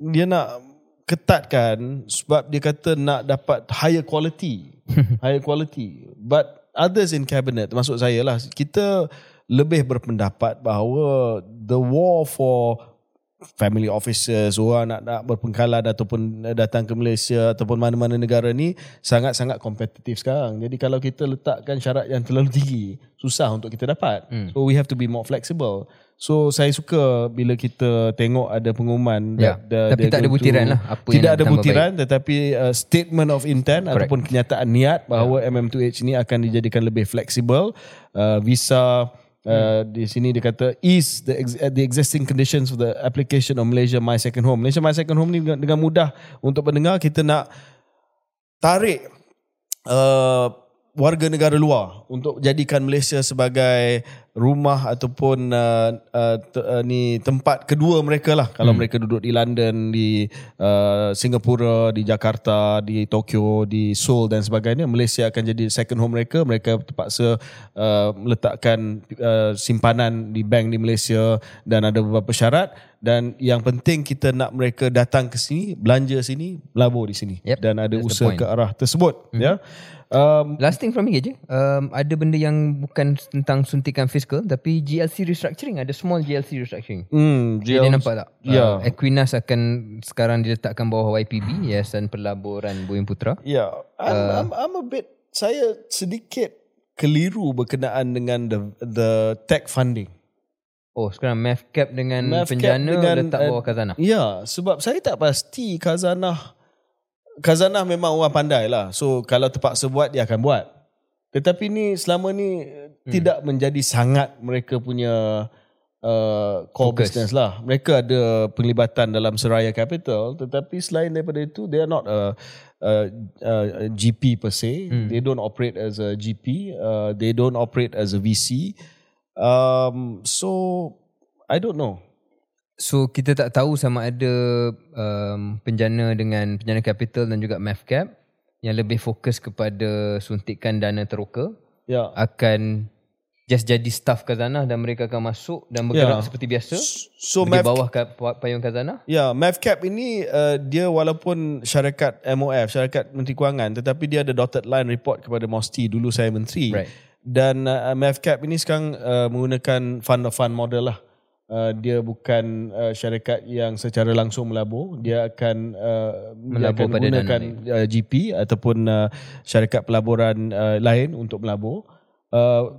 dia nak ketatkan sebab dia kata nak dapat higher quality. higher quality. But others in cabinet termasuk saya lah kita lebih berpendapat bahawa the war for family officers orang nak nak berpengkalan ataupun datang ke Malaysia ataupun mana-mana negara ni sangat-sangat kompetitif sekarang. Jadi kalau kita letakkan syarat yang terlalu tinggi, susah untuk kita dapat. Hmm. So we have to be more flexible. So saya suka bila kita tengok ada pengumuman Ya, that tapi they're tak ada butiran to- lah apa yang tidak nak ada butiran tetapi uh, statement of intent Correct. ataupun kenyataan niat bahawa MM2H ini akan dijadikan lebih fleksibel uh, visa Uh, di sini dia kata ease the ex- the existing conditions of the application of Malaysia My Second Home. Malaysia My Second Home ni dengan, dengan mudah untuk pendengar kita nak tarik uh, warga negara luar untuk jadikan Malaysia sebagai rumah ataupun uh, uh, uh, ni tempat kedua mereka lah. Kalau hmm. mereka duduk di London di uh, Singapura di Jakarta di Tokyo di Seoul dan sebagainya Malaysia akan jadi second home mereka. Mereka terpaksa uh, meletakkan uh, simpanan di bank di Malaysia dan ada beberapa syarat. Dan yang penting kita nak mereka datang ke sini belanja sini labur di sini. Yep, dan ada that's usaha ke arah tersebut mm-hmm. ya. Um, Last thing from me je. Um, ada benda yang bukan tentang suntikan fiskal tapi GLC restructuring. Ada small GLC restructuring. hmm, Jadi nampak tak? Ya. Uh, Equinas akan sekarang diletakkan bawah YPB, Yayasan Pelaburan Bumi Putra. Ya, I'm, Uh, I'm, I'm a bit saya sedikit keliru berkenaan dengan the the tech funding. Oh, sekarang MAFCAP dengan MAFCAP penjana dengan, letak bawah khazanah. Ya, sebab saya tak pasti Khazanah Khazanah memang orang pandai lah. So kalau terpaksa buat dia akan buat. Tetapi ni selama ni hmm. tidak menjadi sangat mereka punya uh, core Focus. business lah. Mereka ada penglibatan dalam Seraya Capital tetapi selain daripada itu they are not a, a, a GP per se. Hmm. They don't operate as a GP. Uh, they don't operate as a VC. Um, so I don't know. So kita tak tahu sama ada um, penjana dengan penjana capital dan juga MAFCAP yang lebih fokus kepada suntikan dana teroka Ya. akan just jadi staff khazanah dan mereka akan masuk dan bergerak Ya. seperti biasa So di bawah ka- payung khazanah. Ya, MAFCAP ini uh, dia walaupun syarikat MOF, syarikat Menteri Kewangan tetapi dia ada dotted line report kepada MOSTI dulu saya menteri. Right. Dan uh, MAFCAP ini sekarang uh, menggunakan fund of fund model lah. Uh, dia bukan uh, syarikat yang secara langsung melabur, dia akan uh, dia Melabur akan pada menggunakan uh, GP ataupun uh, syarikat pelaburan uh, lain untuk melabur. Uh,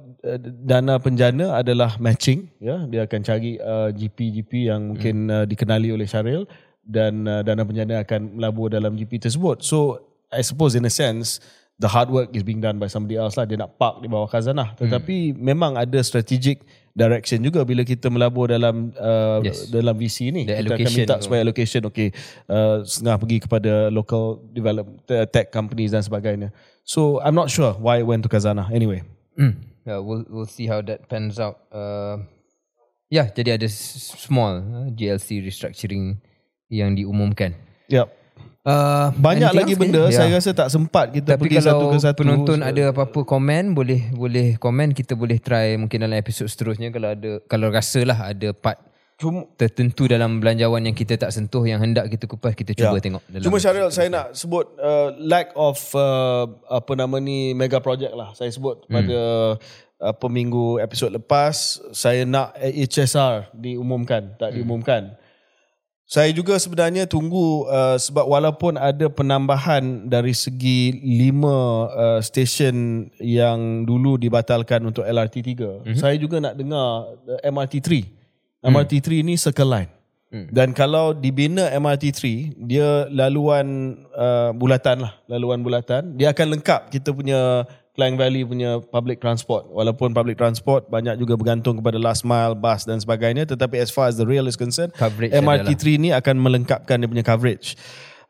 dana penjana adalah matching ya. Dia akan cari uh, GP-GP yang mungkin uh, dikenali oleh Syaril dan uh, dana penjana akan melabur dalam GP tersebut. So I suppose in a sense the hard work is being done by somebody else lah. Dia nak park di bawah khazanah. Tetapi memang ada strategic direction juga bila kita melabur dalam uh, Yes. dalam VC ni The kita akan allocation minta supaya allocation okay uh, setengah pergi kepada local develop tech companies dan sebagainya so I'm not sure why it went to khazanah anyway Mm. Yeah, we'll we'll see how that pans out. Uh, yeah, jadi ada small uh, GLC restructuring yang diumumkan. Yep. Uh, Banyak anything lagi benda Fiz? saya Yeah. rasa tak sempat kita Tapi pergi kalau satu ke satu. penonton So, ada apa-apa komen boleh boleh komen kita boleh try mungkin dalam episod seterusnya kalau ada kalau rasalah ada part cuma tertentu dalam belanjawan yang kita tak sentuh yang hendak kita kupas kita cuba Ya. tengok dalam Cuma Syaril saya nak sebut uh, lack of uh, apa nama ni mega project lah. Saya sebut pada apa minggu episod lepas saya nak HSR diumumkan, tak diumumkan. Saya juga sebenarnya tunggu uh, sebab walaupun ada penambahan dari segi lima uh, stesen yang dulu dibatalkan untuk LRT 3. Mm-hmm. Saya juga nak dengar uh, MRT 3. MRT 3 ni circle line. Hmm. Dan kalau dibina MRT 3, dia laluan uh, bulatan lah, laluan bulatan. Dia akan lengkap kita punya Klang Valley punya public transport. Walaupun public transport banyak juga bergantung kepada last mile, bus dan sebagainya. Tetapi as far as the rail is concerned, Coverage MRT adalah. 3 ni akan melengkapkan dia punya coverage.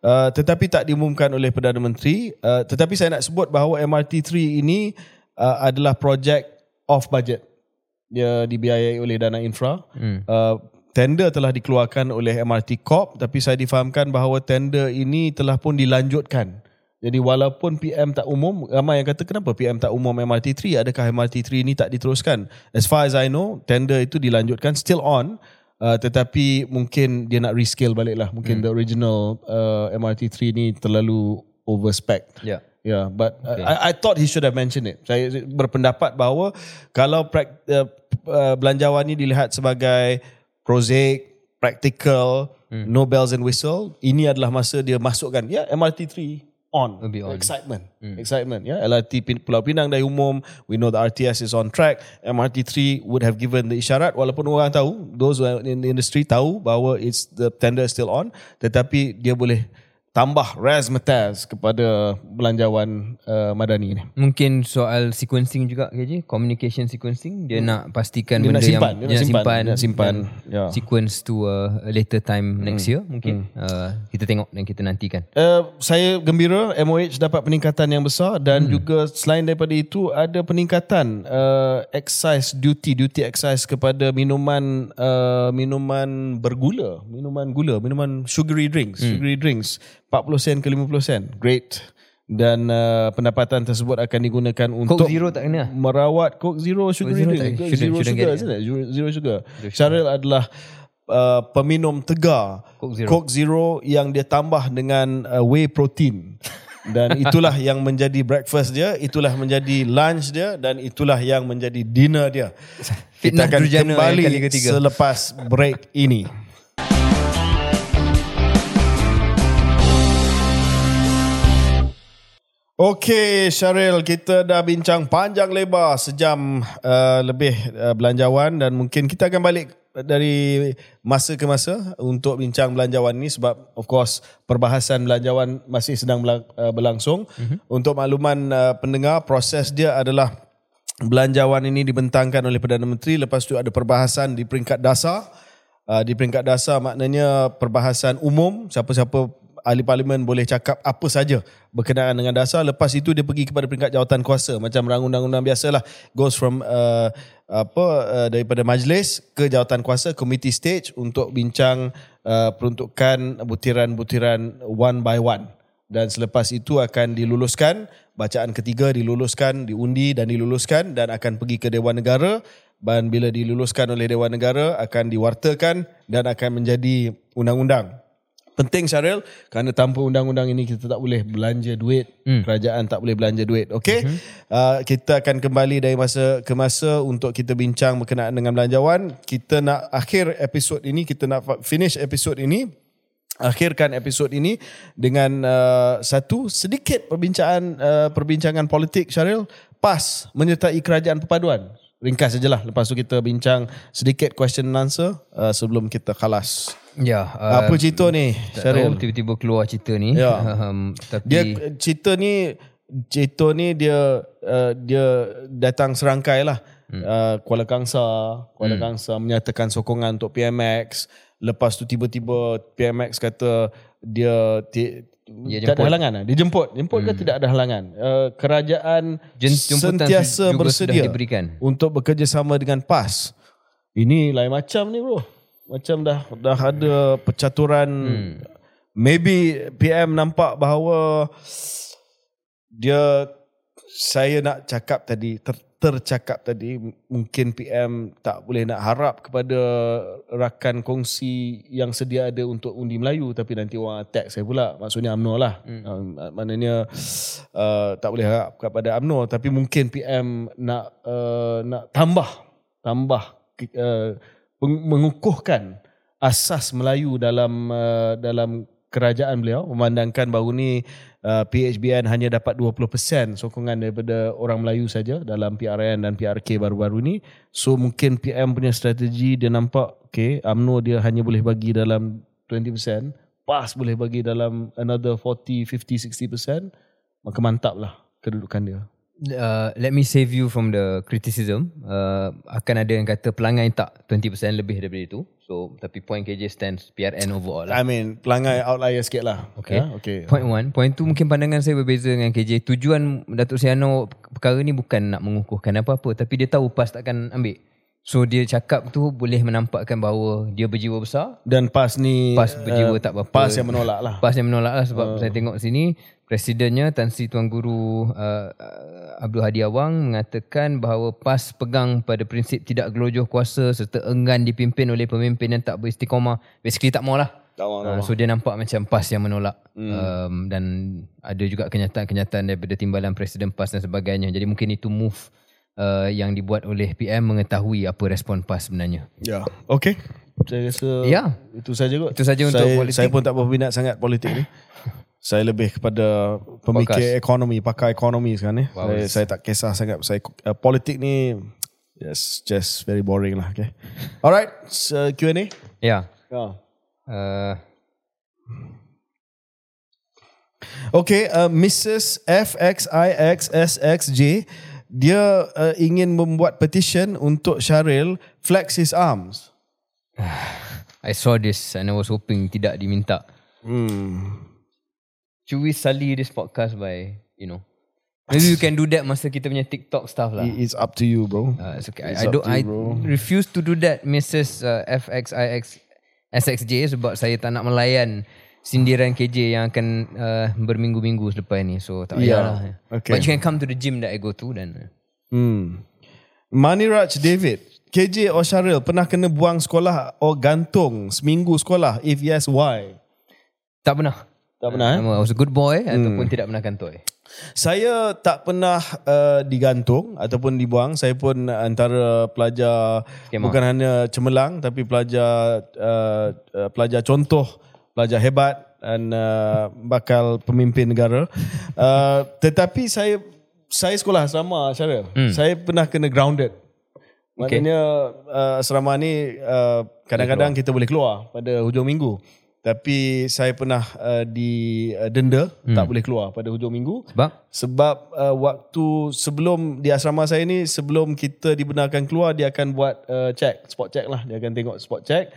Uh, tetapi tak diumumkan oleh Perdana Menteri. Uh, tetapi saya nak sebut bahawa MRT 3 ini uh, adalah projek off budget. Dia dibiayai oleh dana infra. Hmm. Uh, tender telah dikeluarkan oleh MRT Corp tapi saya difahamkan bahawa tender ini telah pun dilanjutkan. Jadi walaupun PM tak umum, ramai yang kata kenapa PM tak umum MRT 3? Adakah MRT 3 ini tak diteruskan? As far as I know, tender itu dilanjutkan still on. Uh, tetapi mungkin dia nak rescale balik lah. Mungkin the original uh, MRT 3 ni terlalu overspec. Ya. Yeah, but okay. I, I thought he should have mentioned it. Saya berpendapat bahawa kalau prak, uh, uh, belanjawan ini dilihat sebagai prosaic, practical, hmm. no bells and whistle, ini adalah masa dia masukkan ya MRT 3 on. Be on. Excitement. Hmm. Excitement. Ya, LRT Pin- Pulau Pinang dah umum. We know the RTS is on track. MRT 3 would have given the isyarat walaupun orang tahu, those in the industry tahu bahawa it's the tender is still on, tetapi dia boleh tambah razzmatazz kepada belanjawan uh, Madani ni. Mungkin soal sequencing juga KJ, communication sequencing dia nak pastikan Dia benda nak simpan, yang dia nak simpan, dia nak simpan. Ya. sequence to a, later time next year mungkin. Uh, kita tengok dan kita nantikan. Uh, saya gembira MOH dapat peningkatan yang besar dan hmm. juga selain daripada itu ada peningkatan uh, excise duty duty excise kepada minuman uh, minuman bergula, minuman gula, minuman sugary drinks, hmm. sugary drinks 40 sen ke 50 sen. Great. Dan uh, pendapatan tersebut akan digunakan untuk Zero tak kena? merawat Coke Zero sugar Zero drink. tak- Ke shouldn't- zero shouldn't sugar? Zero, zero sugar. Syaril adalah uh, peminum tegar Coke Zero. Coke Zero yang dia tambah dengan uh, whey protein. Dan itulah yang menjadi breakfast dia, itulah menjadi lunch dia dan itulah yang menjadi dinner dia. Kita akan kembali ketiga. selepas break ini. Okey Syaril, kita dah bincang panjang lebar sejam uh, lebih uh, belanjawan dan mungkin kita akan balik dari masa ke masa untuk bincang belanjawan ni sebab of course perbahasan belanjawan masih sedang uh, berlangsung. Mm-hmm. Untuk makluman uh, pendengar, proses dia adalah belanjawan ini dibentangkan oleh Perdana Menteri lepas tu ada perbahasan di peringkat dasar. Uh, di peringkat dasar maknanya perbahasan umum siapa-siapa ahli parlimen boleh cakap apa saja berkenaan dengan dasar. Lepas itu dia pergi kepada peringkat jawatan kuasa macam rang undang-undang biasalah. Goes from uh, apa uh, daripada majlis ke jawatan kuasa committee stage untuk bincang uh, peruntukan butiran-butiran one by one. Dan selepas itu akan diluluskan bacaan ketiga diluluskan diundi dan diluluskan dan akan pergi ke Dewan Negara. Dan bila diluluskan oleh Dewan Negara akan diwartakan dan akan menjadi undang-undang penting Syaril. Kerana tanpa undang-undang ini kita tak boleh belanja duit. Hmm. kerajaan tak boleh belanja duit. Okey? Hmm. uh, kita akan kembali dari masa ke masa untuk kita bincang berkenaan dengan belanjawan. Kita nak akhir episod ini kita nak finish episod ini akhirkan episod ini dengan uh, satu sedikit perbincangan uh, perbincangan politik Syaril. PAS menyertai kerajaan perpaduan ringkas sajalah lepas tu kita bincang sedikit question and answer uh, sebelum kita khalas Ya, uh, apa cerita ni tak tahu Syaril tiba-tiba keluar cerita ni. Ya. Um, tapi dia cerita ni cerita ni dia uh, dia datang serangkai lah hmm. uh, Kuala Kangsa Kuala hmm. Kangsa menyatakan sokongan untuk PMX lepas tu tiba-tiba PMX kata dia Dia tak ada jemput. halangan lah. dia jemput jemput hmm. ke tidak ada halangan uh, kerajaan sentiasa bersedia sudah diberikan. untuk bekerjasama dengan PAS ini lain macam ni bro macam dah dah ada percaturan hmm. maybe PM nampak bahawa dia saya nak cakap tadi ter, tercakap tadi mungkin PM tak boleh nak harap kepada rakan kongsi yang sedia ada untuk undi Melayu tapi nanti orang attack saya pula. Maksudnya UMNO lah. Hmm. uh, maknanya uh, tak boleh harap kepada UMNO. Tapi mungkin PM nak uh, nak tambah tambah uh, mengukuhkan asas Melayu dalam uh, dalam kerajaan beliau. Memandangkan bahawa ni uh, PHBN hanya dapat 20% sokongan daripada orang Melayu saja dalam PRN dan PRK baru-baru ni so mungkin PM punya strategi dia nampak okay UMNO dia hanya boleh bagi dalam 20% PAS boleh bagi dalam another 40 50 60% maka mantap lah kedudukan dia uh, let me save you from the criticism. Uh, akan ada yang kata pelangai tak 20% lebih daripada itu. So tapi point KJ stands PRN overall lah. I mean pelangai outlier sikit lah Okay. Ya, okay. Point one. Point tu mungkin pandangan saya berbeza dengan KJ. Tujuan Datuk Siano perkara ni bukan nak mengukuhkan apa-apa. Tapi dia tahu PAS takkan ambil. So dia cakap tu boleh menampakkan bahawa dia berjiwa besar. dan PAS ni PAS berjiwa tak berapa. PAS yang menolak lah PAS yang menolak lah sebab uh. saya tengok sini presidennya Tan Sri Tuan Guru uh, Abdul Hadi Awang mengatakan bahawa PAS pegang pada prinsip tidak gelojoh kuasa serta enggan dipimpin oleh pemimpin yang tak beristiqamah. Basically tak mau lah. tak mahu Uh, so dia nampak macam PAS yang menolak hmm. um, dan ada juga kenyataan-kenyataan daripada timbalan Presiden PAS dan sebagainya. Jadi mungkin itu move uh, yang dibuat oleh PM mengetahui apa respon PAS sebenarnya. Ya. Okay. Saya rasa Ya. itu saja kot. Itu saja untuk saya, politik. Saya pun tak berminat sangat politik ni. Saya lebih kepada pemikir Podcast. ekonomi, pakar ekonomi sekarang ni. Wow. Saya, saya tak kisah sangat. Saya uh, politik ni just just very boring lah. Okay. Alright, so, Q&A. Ya. Ya. Uh, Okay, uh, Mrs. FXIXSXJ dia uh, ingin membuat petition untuk Syaril flex his arms. I saw this and I was hoping tidak diminta. Hmm. Should we sully this podcast by, you know, maybe we can do that masa kita punya TikTok stuff lah. It- It's up to you, bro. Uh, it's okay. It's I, I don't. you, I refuse to do that, Mrs. Uh, FXIX SXJ sebab saya tak nak melayan sindiran KJ yang akan uh, berminggu-minggu selepas ni. So tak Yeah. payahlah. Okay. But you can come to the gym that I go to then. Hmm. Maniraj David, KJ or Syaril pernah kena buang sekolah or gantung seminggu sekolah? If yes, why? Tak pernah. Tak pernah, eh? I was a good boy ataupun tidak pernah kantoi. Saya tak pernah uh, digantung ataupun dibuang. Saya pun antara pelajar Skema. bukan hanya cemerlang tapi pelajar uh, uh, pelajar contoh, pelajar hebat dan uh, bakal pemimpin negara. Uh, tetapi saya saya sekolah asrama Syaril. Hmm. Saya pernah kena grounded. Okay. Maknanya uh, asrama ni uh, kadang-kadang kita boleh keluar pada hujung minggu. Tapi saya pernah uh, di uh, denda hmm. tak boleh keluar pada hujung minggu Sebab? sebab uh, waktu sebelum di asrama saya ni sebelum kita dibenarkan keluar dia akan buat uh, check spot check lah dia akan tengok spot check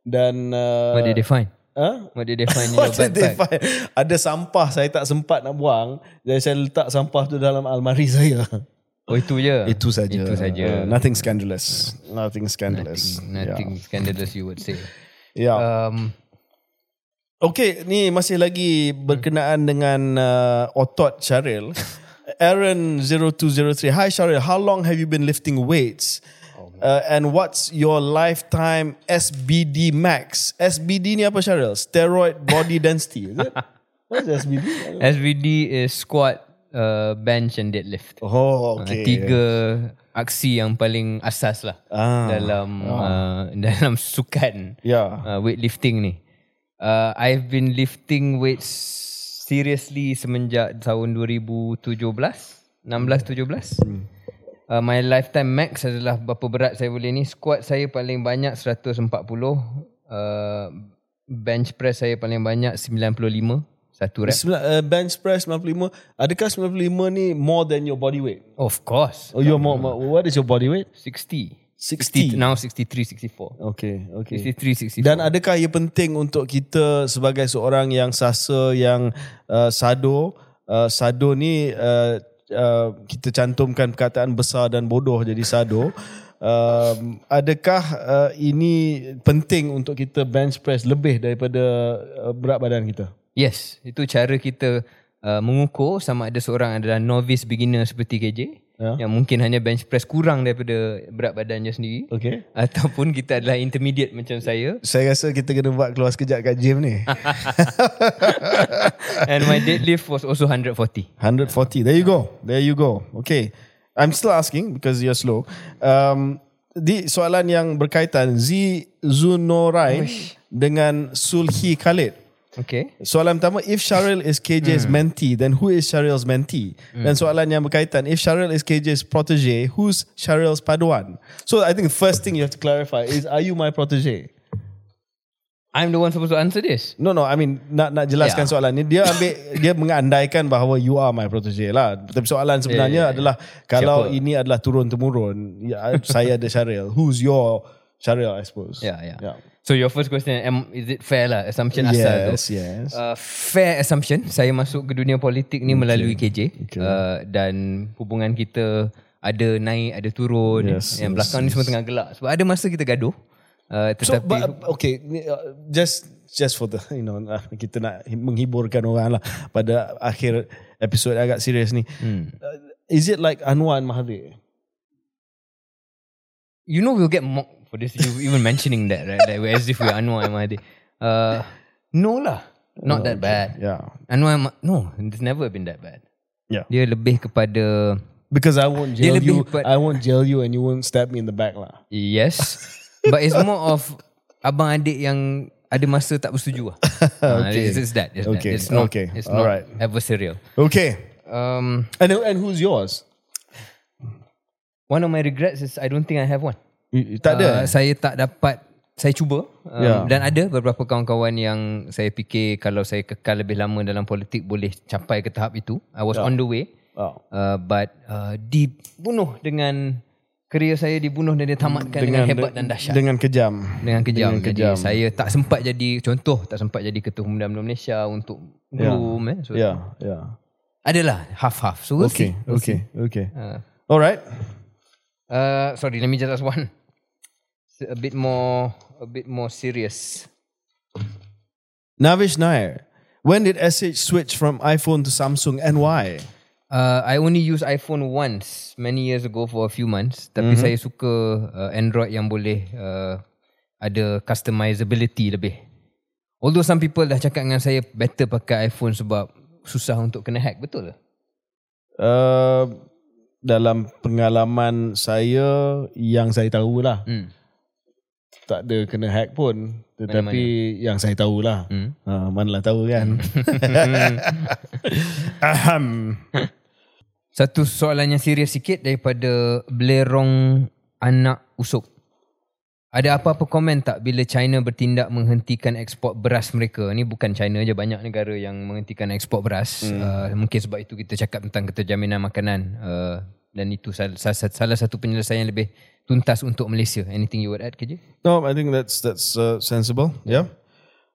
dan uh, What did they find? huh? What did they find in your What did they backpack? find? ada sampah saya tak sempat nak buang jadi saya letak sampah tu dalam almari saya Oh itu je? itu saja Itu uh, saja. nothing scandalous nothing scandalous Nothing scandalous you would say. yeah. yeah. Um, Okay, ni masih lagi berkenaan dengan uh, otot Syaril. Aaron 0203. Hi Syaril, how long have you been lifting weights? Uh, and what's your lifetime SBD max? SBD ni apa Syaril? Steroid body density, is it? What's SBD? SVD is squat, uh, bench and deadlift. Oh, Uh, okay. Tiga aksi yang paling asas lah Ah, dalam uh, dalam sukan Yeah. uh, weightlifting ni. Uh, I've been lifting weights seriously semenjak tahun 2017, 16 17. Uh, my lifetime max adalah berapa berat saya boleh ni. Squat saya paling banyak 140. Uh, bench press saya paling banyak 95. Satu rep. Sembilan- uh, bench press 95. Adakah 95 ni more than your body weight? Of course. Oh, you're more, more what is your body weight? 60. 60. Now 63, 64. Okay, okay. 63, 64. Dan adakah ia penting untuk kita sebagai seorang yang sasa yang uh, sado uh, sado ni uh, uh, kita cantumkan perkataan besar dan bodoh jadi sado um, adakah uh, ini penting untuk kita bench press lebih daripada uh, berat badan kita Yes, itu cara kita uh, mengukur sama ada seorang adalah novice beginner seperti KJ Ya. yang mungkin hanya bench press kurang daripada berat badannya sendiri okay ataupun kita adalah intermediate macam saya saya rasa kita kena buat keluar sekejap kat gym ni and my deadlift was also 140. 140. There you go. There you go. Okay. I'm still asking because you're slow. Um, di soalan yang berkaitan Z Zunorai dengan Sulhi Khalid. Okay. Soalan pertama, if Sharil is KJ's mentee, then who is Sharil's mentee? Dan soalan yang berkaitan, if Sharil is KJ's protege, who's Sharil's paduan? So I think the first thing you have to clarify is, are you my protege? I'm the one supposed to answer this. No no I mean nak nak jelaskan Yeah. soalan ni dia ambil dia mengandaikan bahawa you are my protege lah. Tapi soalan sebenarnya Yeah, yeah, yeah. adalah kalau Siapa? ini adalah turun temurun ya, saya ada Syaril. Who's your Syaril I suppose. Yeah, yeah. Yeah. So your first question, am, is it fair lah? Assumption asal tu. Yes, yes. Uh, fair assumption saya masuk ke dunia politik ni melalui KJ Okay. Uh, dan hubungan kita ada naik ada turun Yes, yang yes, belakang ni semua tengah gelap sebab ada masa kita gaduh uh, So tetapi but, okay ni, uh, just just for the you know uh, kita nak menghiburkan orang lah pada akhir episod agak serius ni. hmm. Uh, is it like Anwar and Mahathir? you know we'll get mocked for this you even mentioning that right like as if we're Anwar and Mahathir uh, no lah not that bad Yeah. Anwar and no it's never been that bad Yeah. dia lebih kepada Because I won't jail you. I won't jail you and you won't stab me in the back lah. Yes. But it's more of abang adik yang ada masa tak bersetuju lah. Ah, Okay. it's, it's that. It's Okay, that. It's not, okay. It's not Alright. adversarial. Okay. Um, And and who's yours? one of my regrets is I don't think I have one. Tak ada. Uh, saya tak dapat, saya cuba um, Yeah. dan ada beberapa kawan-kawan yang saya fikir kalau saya kekal lebih lama dalam politik boleh capai ke tahap itu. I was on the way. Oh. Uh, but uh, dibunuh dengan kerjaya saya dibunuh dan dia tamatkan dengan, dengan hebat dan dahsyat. Dengan kejam. dengan kejam. dengan Jadi kejam. saya tak sempat jadi contoh tak sempat jadi ketua Pemuda Malaysia untuk groom eh. So Ya, ya. adalah half-half. So we'll Okay, see. We'll okay, see. okay. Uh, Alright. Uh, sorry, let me just ask one. A bit more a bit more serious. Navish Nair. When did SH switch from iPhone to Samsung and why? Uh, I only use iPhone once many years ago for a few months. Tapi mm-hmm. saya suka uh, Android yang boleh uh, ada customizability lebih. Although some people dah cakap dengan saya better pakai iPhone sebab susah untuk kena hack. Betul ke? Uh, dalam pengalaman saya yang saya tahu lah. Hmm. Tak ada kena hack pun. Tetapi yang saya tahu lah. Hmm. Uh, manalah tahu kan. Ahem. Satu soalan yang serius sikit daripada Belerong Anak Usuk. Ada apa-apa komen tak bila China bertindak menghentikan ekspor beras mereka? Ni bukan China je, banyak negara yang menghentikan ekspor beras. Hmm. Uh, mungkin sebab itu kita cakap tentang keterjaminan makanan. Uh, dan itu salah, salah, salah satu penyelesaian yang lebih tuntas untuk Malaysia. Anything you would add, KJ? no, I think that's that's uh, sensible. Yeah.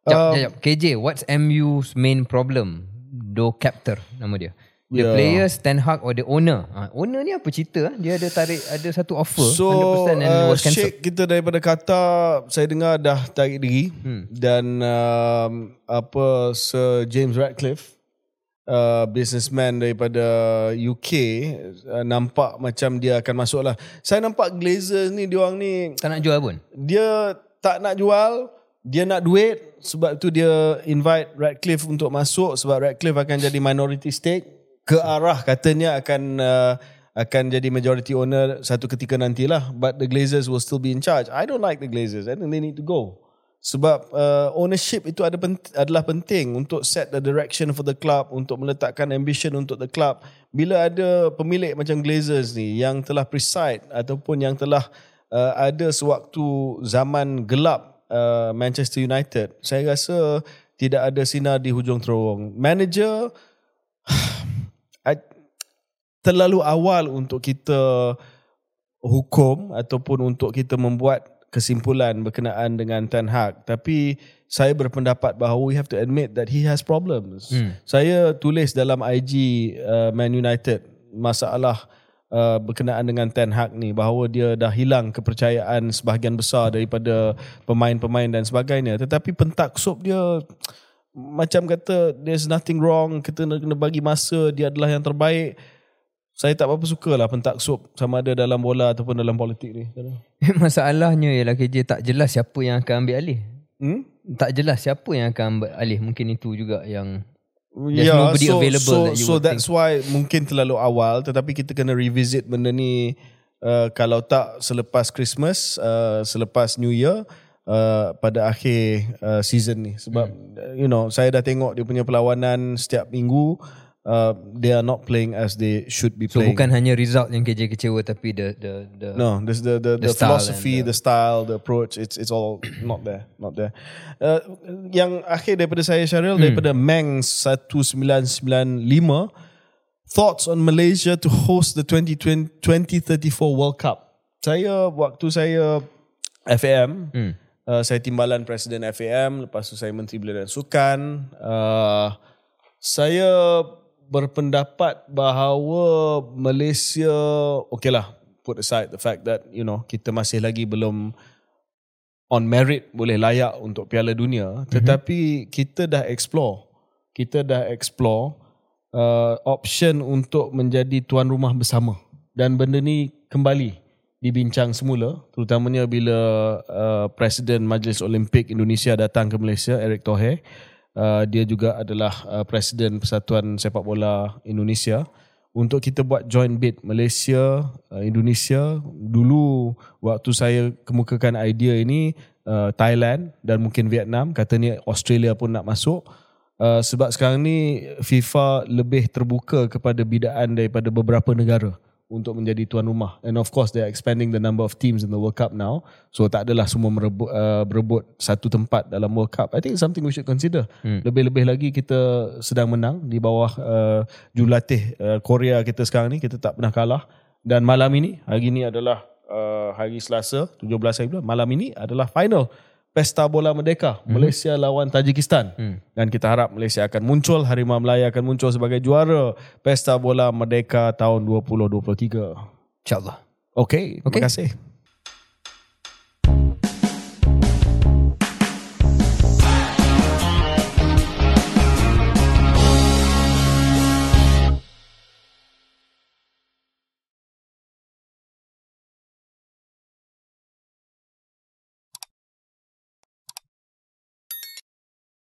Jap, Um, jap, jap. KJ, what's MU's main problem? Do captor nama dia. The Yeah. players, Ten Hag or the owner? Ha, owner ni apa cerita? ah? Dia ada tarik ada satu offer So 100% and uh, was cancelled. Sheikh kita daripada Qatar saya dengar dah tarik diri hmm. dan um, apa Sir James Radcliffe uh, businessman daripada UK uh, nampak macam dia akan masuk lah. Saya nampak Glazers ni diorang ni Tak nak jual pun. dia tak nak jual dia nak duit. Sebab tu dia invite Radcliffe untuk masuk. Sebab Radcliffe akan jadi minority stake. Ke arah katanya akan uh, akan jadi majority owner satu ketika nantilah. But the Glazers will still be in charge. I don't like the Glazers. I think they need to go sebab uh, ownership itu ada pent- adalah penting untuk set the direction for the club untuk meletakkan ambition untuk the club. Bila ada pemilik macam Glazers ni yang telah preside ataupun yang telah uh, ada sewaktu zaman gelap uh, Manchester United saya rasa tidak ada sinar di hujung terowong. Manager terlalu awal untuk kita hukum ataupun untuk kita membuat kesimpulan berkenaan dengan Ten Hag tapi saya berpendapat bahawa we have to admit that he has problems. Hmm. Saya tulis dalam IG uh, Man United masalah uh, berkenaan dengan Ten Hag ni bahawa dia dah hilang kepercayaan sebahagian besar daripada pemain-pemain dan sebagainya tetapi pentaksub dia macam kata there's nothing wrong kita kena bagi masa dia adalah yang terbaik saya tak berapa suka lah pentaksub sama ada dalam bola ataupun dalam politik ni Masalahnya ialah KJ tak jelas siapa yang akan ambil alih. hmm? Tak jelas siapa yang akan ambil alih. Mungkin itu juga yang There's nobody so, available so, that you so would that's why mungkin terlalu awal tetapi kita kena revisit benda ni uh, kalau tak selepas Christmas uh, selepas New Year uh, pada akhir uh, season ni sebab hmm. you know saya dah tengok dia punya perlawanan setiap minggu uh, they are not playing as they should be so playing bukan hanya result yang KJ kecewa tapi the the the No, this the the, the, The philosophy, and the, style, the approach. It's it's all not there, not there. Uh, yang akhir daripada saya Syaril Hmm. daripada Meng 1995 thoughts on Malaysia to host the 2020, 2034 World Cup. Saya waktu saya FAM, Hmm. uh, saya timbalan presiden FAM, lepas tu saya menteri belia dan sukan. Uh, saya berpendapat bahawa Malaysia okay lah put aside the fact that you know kita masih lagi belum on merit boleh layak untuk Piala Dunia mm-hmm. tetapi kita dah explore. Kita dah explore uh, option untuk menjadi tuan rumah bersama. Dan benda ni kembali dibincang semula terutamanya bila uh, Presiden Majlis Olimpik Indonesia datang ke Malaysia Eric Thohir uh, dia juga adalah uh, Presiden Persatuan Sepak Bola Indonesia. Untuk kita buat joint bid Malaysia uh, Indonesia dulu waktu saya kemukakan idea ini uh, Thailand dan mungkin Vietnam katanya Australia pun nak masuk. Uh, sebab sekarang ni FIFA lebih terbuka kepada bidaan daripada beberapa negara untuk menjadi tuan rumah. And of course they are expanding the number of teams in the World Cup now. So tak adalah semua merebut, uh, berebut satu tempat dalam World Cup. I think it's something we should consider. Hmm. Lebih-lebih lagi kita sedang menang di bawah uh, jurulatih uh, Korea kita sekarang ni. Kita tak pernah kalah. Dan malam ini, hari ini adalah uh, hari Selasa, 17 hari bulan. Malam ini adalah final Pesta Bola Merdeka hmm. Malaysia lawan Tajikistan hmm. dan kita harap Malaysia akan muncul Harimau Melaya akan muncul sebagai juara Pesta Bola Merdeka tahun 2023 insyaallah okey okay. terima kasih